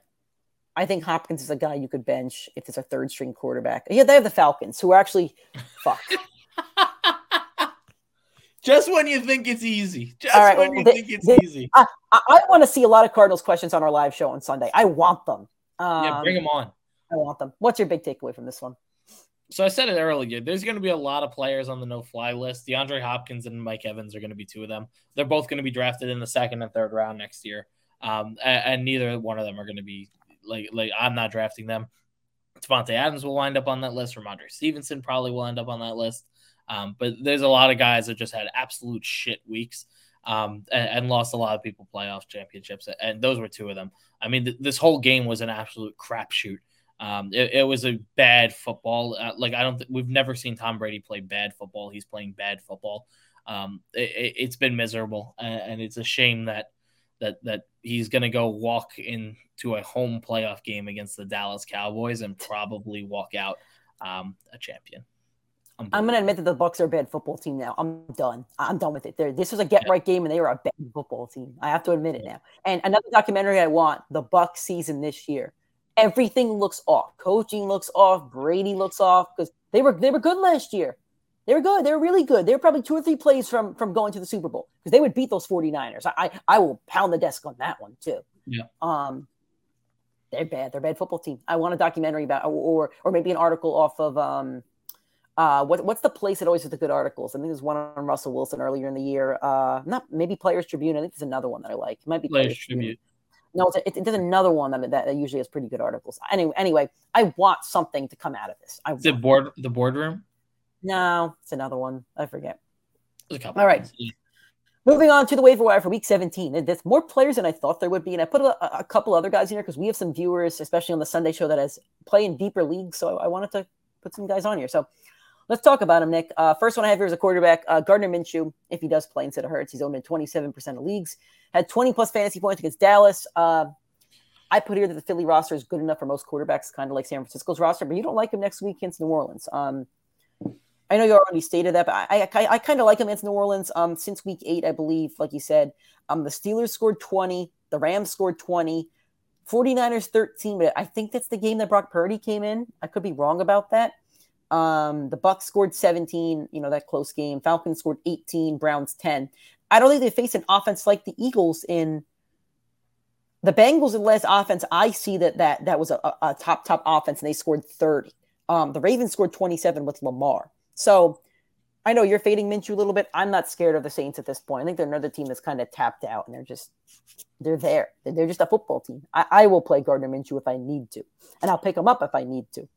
I think Hopkins is a guy you could bench if it's a third string quarterback. Yeah, they have the Falcons, who are actually fuck. *laughs* Just when you think it's easy. Just All right, when well, you they- think it's they- easy. I, I want to see a lot of Cardinals questions on our live show on Sunday. I want them. Um, yeah, bring them on. I want them. What's your big takeaway from this one? So I said it earlier. There's going to be a lot of players on the no-fly list. DeAndre Hopkins and Mike Evans are going to be two of them. They're both going to be drafted in the second and third round next year, um, and, and neither one of them are going to be like like I'm not drafting them. Davante Adams will wind up on that list. Rhamondre Stevenson probably will end up on that list. Um, but there's a lot of guys that just had absolute shit weeks um, and, and lost a lot of people playoff championships, and those were two of them. I mean, th- this whole game was an absolute crapshoot. Um, it, it was a bad football. Uh, like I don't, th- we've never seen Tom Brady play bad football. He's playing bad football. Um, it, has been miserable, and, and it's a shame that that that he's going to go walk into a home playoff game against the Dallas Cowboys and probably walk out um, a champion. I'm going to admit that the Bucs are a bad football team now. I'm done. I'm done with it. They're, this was a get right game, and they were a bad football team. I have to admit it now. And another documentary I want: the Bucs season this year. Everything looks off. Coaching looks off. Brady looks off because they were they were good last year. They were good. They were really good. They were probably two or three plays from from going to the Super Bowl because they would beat those 49ers. I, I I will pound the desk on that one too. Yeah. Um, they're bad. They're a bad football team. I want a documentary about, or or maybe an article off of um, uh, what what's the place that always has the good articles? I think there's one on Russell Wilson earlier in the year. Uh, not maybe Players Tribune. I think there's another one that I like. It might be Players, Players Tribune. Tribune. No, it's, it, there's another one that, that usually has pretty good articles. Anyway, anyway, I want something to come out of this. I the board the boardroom. No, it's another one. I forget. All right. Moving on to the waiver wire for week 17. There's more players than I thought there would be. And I put a, a couple other guys in here because we have some viewers, especially on the Sunday show, that has play in deeper leagues. So I wanted to put some guys on here. So let's talk about him, Nick. Uh, first one I have here is a quarterback, uh, Gardner Minshew. If he does play instead of Hurts, he's owned in 27% of leagues. Had 20 plus fantasy points against Dallas. Uh, I put here that the Philly roster is good enough for most quarterbacks, kind of like San Francisco's roster, but you don't like him next week against New Orleans. Um, I know you already stated that, but I I, I kind of like him against New Orleans. Um, since week eight, I believe, like you said, um, the Steelers scored 20, the Rams scored 20, 49ers 13, but I think that's the game that Brock Purdy came in. I could be wrong about that. Um, the Bucs scored 17, you know, that close game. Falcons scored 18, Browns 10. I don't think they face an offense like the Eagles in the Bengals in last offense. I see that that that was a, a top top offense, and they scored 30. Um, the Ravens scored 27 with Lamar. So I know you're fading Minshew a little bit. I'm not scared of the Saints at this point. I think they're another team that's kind of tapped out and they're just they're there. They're just a football team. I, I will play Gardner Minshew if I need to, and I'll pick him up if I need to.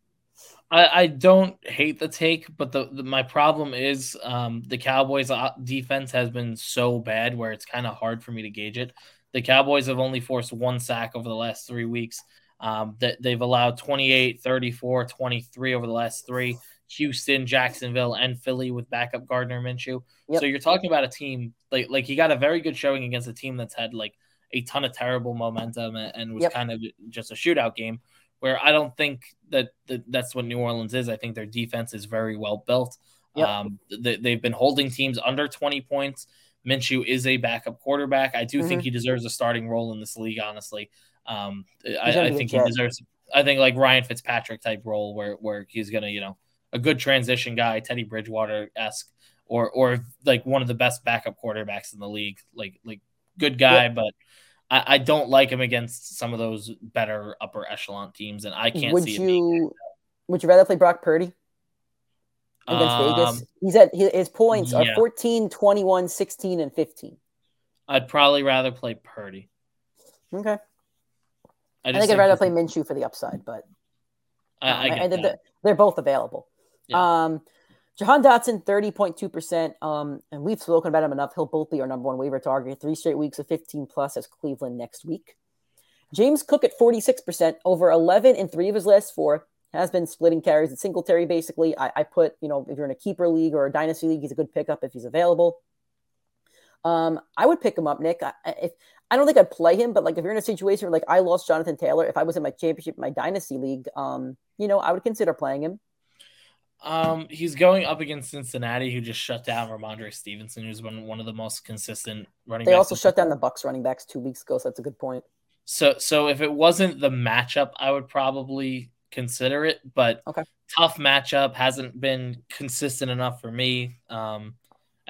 I, I don't hate the take, but the, the my problem is um, the Cowboys' defense has been so bad where it's kind of hard for me to gauge it. The Cowboys have only forced one sack over the last three weeks. Um, that they've allowed 28, 34, 23 over the last three. Houston, Jacksonville, and Philly with backup Gardner Minshew. Yep. So you're talking about a team like like he got a very good showing against a team that's had like a ton of terrible momentum and, and was yep. kind of just a shootout game. Where I don't think that, that that's what New Orleans is. I think their defense is very well built. Yep. Um, they, they've been holding teams under 20 points. Minshew is a backup quarterback. I do mm-hmm. think he deserves a starting role in this league. Honestly, um, I, I think he deserves. I think like Ryan Fitzpatrick type role where where he's gonna you know a good transition guy, Teddy Bridgewater esque, or or like one of the best backup quarterbacks in the league. Like like good guy, but I, I, don't like him against some of those better upper echelon teams, and I can't would see you would you rather play Brock Purdy against um, Vegas? He's at his points yeah. are 14, 21, 16, and 15. I'd probably rather play Purdy. Okay. I, I think, think I'd rather play Minshew for the upside, but I, I, I they're, they're both available. Yeah. Um, Jahan Dotson, 30.2%. Um, and we've spoken about him enough. He'll both be our number one waiver target. Three straight weeks of 15 plus as Cleveland next week. James Cook at 46%, over 11 in three of his last four. Has been splitting carries at Singletary, basically. I, I put, you know, if you're in a keeper league or a dynasty league, he's a good pickup if he's available. Um, I would pick him up, Nick. I, if I don't think I'd play him, but like if you're in a situation where like I lost Jonathan Taylor, if I was in my championship, my dynasty league, um, you know, I would consider playing him. Um, he's going up against Cincinnati, who just shut down Rhamondre Stevenson, who's been one of the most consistent running. Backs. They also shut down the Bucs running backs two weeks ago, so that's a good point. So, so if it wasn't the matchup, I would probably consider it. But okay. tough matchup hasn't been consistent enough for me. Um,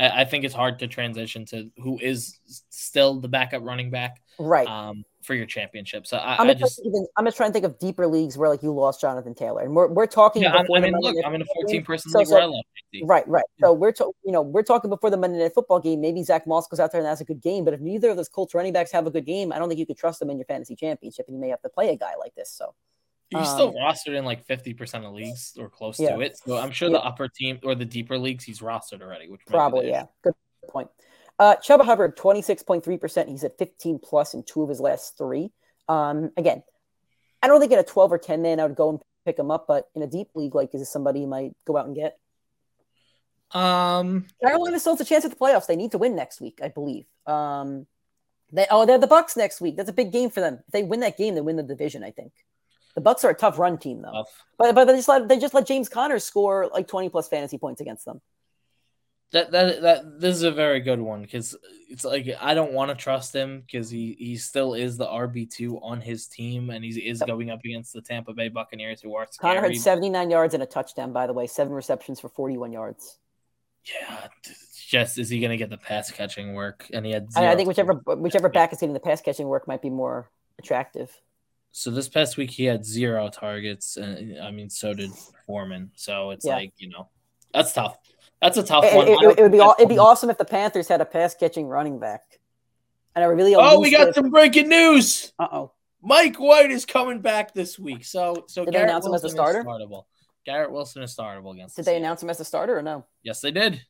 I, I think it's hard to transition to who is still the backup running back, right? Um, for your championship. So I, I'm, I just even, I'm just trying to think of deeper leagues where like you lost Jonathan Taylor, and we're, we're talking. Yeah, I mean, look, I'm in a 14 person league so, where I lost. Right, right. So we're to, you know we're talking before the Monday Night Football game. Maybe Zach Moss goes out there and has a good game, but if neither of those Colts running backs have a good game, I don't think you could trust them in your fantasy championship, and you may have to play a guy like this. So you're um, still rostered in like 50% of leagues or close yeah. to it. So I'm sure yeah. the upper team or the deeper leagues he's rostered already, which probably yeah. Good point. Uh, Chuba Hubbard, 26.3%. He's at 15 plus in two of his last three. Um, again, I don't think in a 12 or 10 man I would go and pick him up, but in a deep league, like, is this somebody you might go out and get? Um, Carolina still has a chance at the playoffs. They need to win next week, I believe. Um, they oh, they're the Bucs next week. That's a big game for them. If they win that game, they win the division. I think. The Bucs are a tough run team, though. Tough. But but they just let they just let James Conner score like 20 plus fantasy points against them. That that that this is a very good one because it's like I don't want to trust him because he he still is the RB two on his team and he is going up against the Tampa Bay Buccaneers who are scary. Conner had seventy nine yards and a touchdown by the way, seven receptions for forty one yards. Yeah, just is he going to get the pass catching work? And he had. I, I think whichever whichever back is getting the pass catching work might be more attractive. So this past week he had zero targets, and I mean so did Foreman. So it's Yeah. like you know that's tough. That's a tough It, one. it- it would be that's it'd be awesome if the Panthers had a pass catching running back. And I really Oh, we got some breaking news. Uh oh. Mike White is coming back this week. So so Did they Garrett announce him as Wilson is starter? startable. Garrett Wilson is startable against. Did the they announce him as a starter or no? Yes, they did.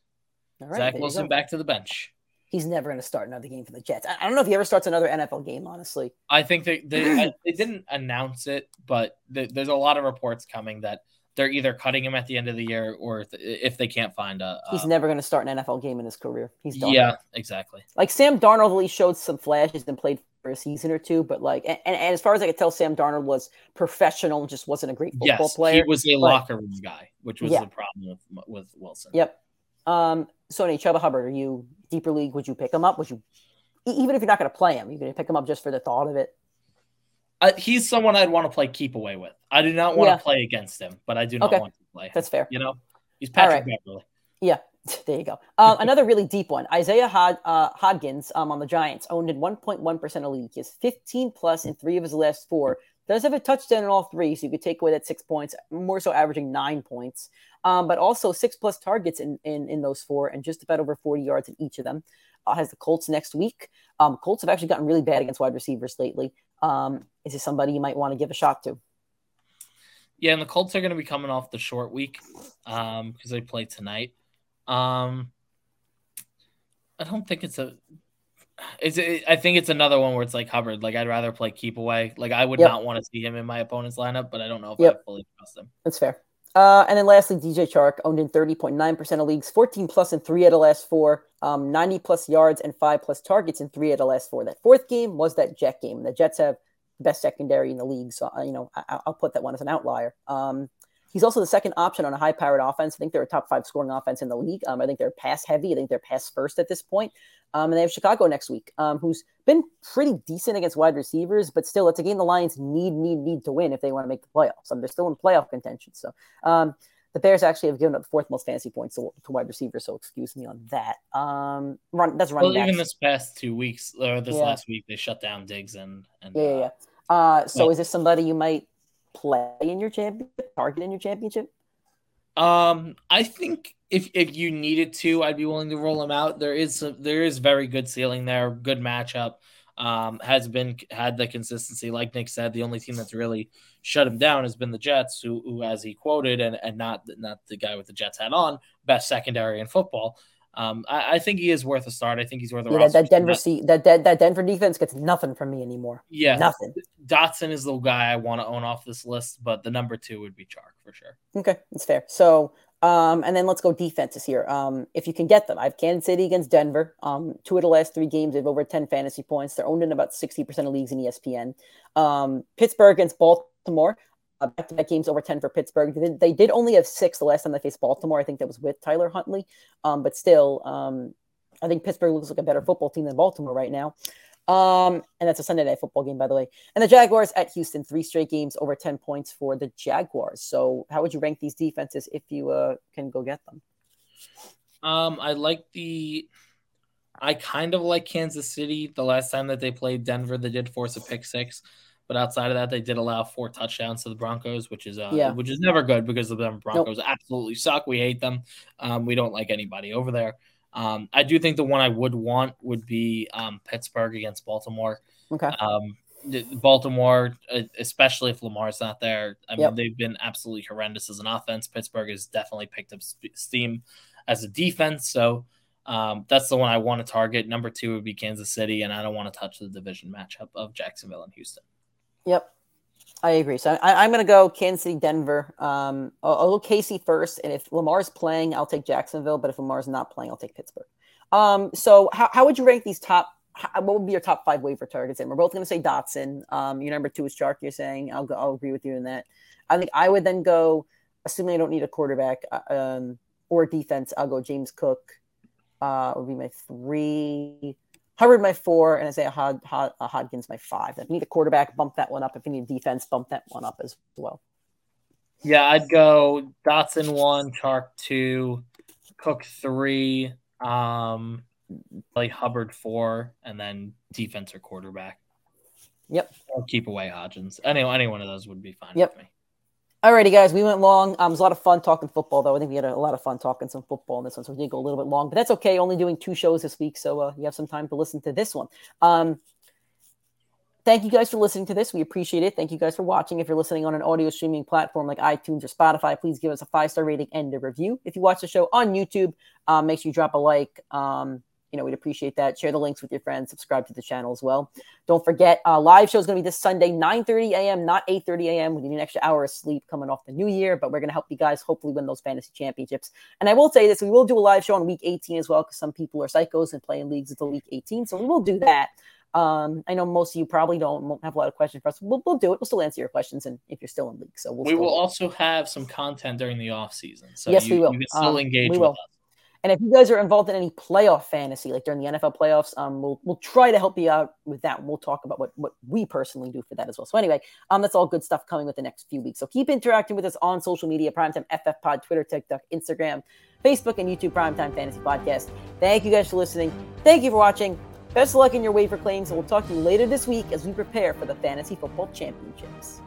All right, Zach Wilson back to the bench. He's never going to start another game for the Jets. I, I don't know if he ever starts another NFL game. Honestly, I think they they, *clears throat* they didn't announce it, but th- there's a lot of reports coming that they're either cutting him at the end of the year or if, if they can't find a. he's never going to start an NFL game in his career. He's done. Yeah, exactly. Like Sam Darnold, he showed some flashes and played for a season or two, but like, and, and as far as I could tell, Sam Darnold was professional, just wasn't a great football Yes, player. he was a but- locker room guy, which was Yeah. the problem with with Wilson. Yep. Um, Sony Chuba Hubbard, are you deeper league? Would you pick him up? Would you, even if you're not going to play him, you're going to pick him up just for the thought of it? I, he's someone I'd want to play keep away with. I do not want Yeah. to play against him, but I do not Okay. want to play. Him. That's fair. You know, he's Patrick right. Beverley. Yeah, *laughs* there you go. Um, another really deep one. Isaiah Hod, uh, Hodgins um, on the Giants owned in 1.1% of league. He has 15 plus in three of his last four. Does have a touchdown in all three, so you could take away that six points, more so averaging nine points. Um, but also six plus targets in, in, in those four and just about over 40 yards in each of them. Uh, has the Colts next week. Um, Colts have actually gotten really bad against wide receivers lately. Um, is this somebody you might want to give a shot to? Yeah, and the Colts are going to be coming off the short week um because they play tonight. Um, I don't think it's a. It's a, I think it's another one where it's like Hubbard. Like I'd rather play keep away. Like I would Yep. not want to see him in my opponent's lineup, but I don't know if Yep. I fully trust him. That's fair. Uh, and then lastly, DJ Chark owned in 30.9% of leagues, 14 plus in three out of the last four, um, 90 plus yards and five plus targets in three out of the last four. That fourth game was that Jet game. The Jets have the best secondary in the league. So, uh, you know, I, I'll put that one as an outlier. Um, he's also the second option on a high powered offense. I think they're a top five scoring offense in the league. Um, I think they're pass heavy. I think they're pass first at this point. Um, and they have Chicago next week, um, who's been pretty decent against wide receivers, but still, it's a game the Lions need, need, need to win if they want to make the playoffs. Um, they're still in playoff contention. So, um, the Bears actually have given up the fourth most fantasy points to, to wide receivers, so excuse me on that. Um, run that's running Well, even this past two weeks or this Yeah. last week, they shut down Diggs and and Yeah, yeah, uh, yeah. Uh, so Right. is this somebody you might play in your championship, target in your championship? Um, I think if if you needed to, I'd be willing to roll him out. There is some, there is very good ceiling there, good matchup. Um, has been had the consistency, like Nick said. The only team that's really shut him down has been the Jets, who, who as he quoted, and and not not the guy with the Jets hat on, best secondary in football. Um, I, I think he is worth a start. I think he's worth a Yeah, that, Denver spot. se- that, that that Denver defense gets nothing from me anymore. Yeah, Nothing. Dotson is the guy I want to own off this list, but the number two would be Chark for sure. Okay, that's fair. So, um, and then let's go defenses here. Um, if you can get them, I have Kansas City against Denver. Um, two of the last three games, they've over 10 fantasy points. They're owned in about 60% of leagues in ESPN. Um, Pittsburgh against Baltimore. Back-to-back games over 10 for Pittsburgh. They did, they did only have six the last time they faced Baltimore. I think that was with Tyler Huntley. Um, but still, um, I think Pittsburgh looks like a better football team than Baltimore right now. Um, and that's a Sunday night football game, by the way. And the Jaguars at Houston, three straight games over 10 points for the Jaguars. So, how would you rank these defenses if you uh, can go get them? Um, I like the. I kind of like Kansas City. The last time that they played Denver, they did force a pick six, but outside of that, they did allow four touchdowns to the Broncos, which is uh, Yeah. which is never good because the Broncos absolutely suck. We hate them. Um, we don't like anybody over there. Um, I do think the one I would want would be um, Pittsburgh against Baltimore. Okay. Um, Baltimore, uh, especially if Lamar's not there, I mean, Yep. they've been absolutely horrendous as an offense. Pittsburgh has definitely picked up steam as a defense. So um, that's the one I want to target. Number two would be Kansas City, and I don't want to touch the division matchup of Jacksonville and Houston. Yep. I agree. So I, I'm going to go Kansas City, Denver. Um, I'll, I'll go Casey first, and if Lamar's playing, I'll take Jacksonville. But if Lamar's not playing, I'll take Pittsburgh. Um, so how, how would you rank these top? How, what would be your top five waiver targets? And we're both going to say Dotson. Um, your number two is Chark. You're saying I'll go. I'll agree with you in that. I think I would then go, assuming I don't need a quarterback uh, um, or defense. I'll go James Cook. Uh, would be my three. Hubbard my four, and Isaiah Hod, Hod, uh, Hodgins my five. If you need a quarterback, bump that one up. If you need defense, bump that one up as well. Yeah, I'd go Dotson one, Chark two, Cook three, um, like Hubbard four, and then defense or quarterback. Yep. Or keep away Hodgins. Any any one of those would be fine with me. Yep. Alrighty, guys, we went long. Um, it was a lot of fun talking football, though. I think we had a, a lot of fun talking some football in this one, so we did go a little bit long, but that's okay. Only doing two shows this week, so uh, you have some time to listen to this one. Um, thank you guys for listening to this. We appreciate it. Thank you guys for watching. If you're listening on an audio streaming platform like iTunes or Spotify, please give us a five star rating and a review. If you watch the show on YouTube, um, make sure you drop a like. Um, you know, we'd appreciate that. Share the links with your friends. Subscribe to the channel as well. Don't forget, uh, live show is going to be this Sunday, 9.30 a.m., not 8.30 a.m. We need an extra hour of sleep coming off the new year, but we're going to help you guys hopefully win those fantasy championships. And I will say this, we will do a live show on week 18 as well because some people are psychos and playing leagues until week 18. So we will do that. Um, I know most of you probably don't won't have a lot of questions for us. We'll, we'll do it. We'll still answer your questions, and if you're still in league, so we'll we will also have some content during the off season. So Yes, you, we will. you can still Um, engage we with will. us. And if you guys are involved in any playoff fantasy, like during the NFL playoffs, um, we'll we'll try to help you out with that. We'll talk about what what we personally do for that as well. So anyway, um, that's all good stuff coming with the next few weeks. So keep interacting with us on social media, Primetime FF Pod, Twitter, TikTok, Instagram, Facebook, and YouTube. Primetime Fantasy Podcast. Thank you guys for listening. Thank you for watching. Best of luck in your waiver claims, and we'll talk to you later this week as we prepare for the fantasy football championships.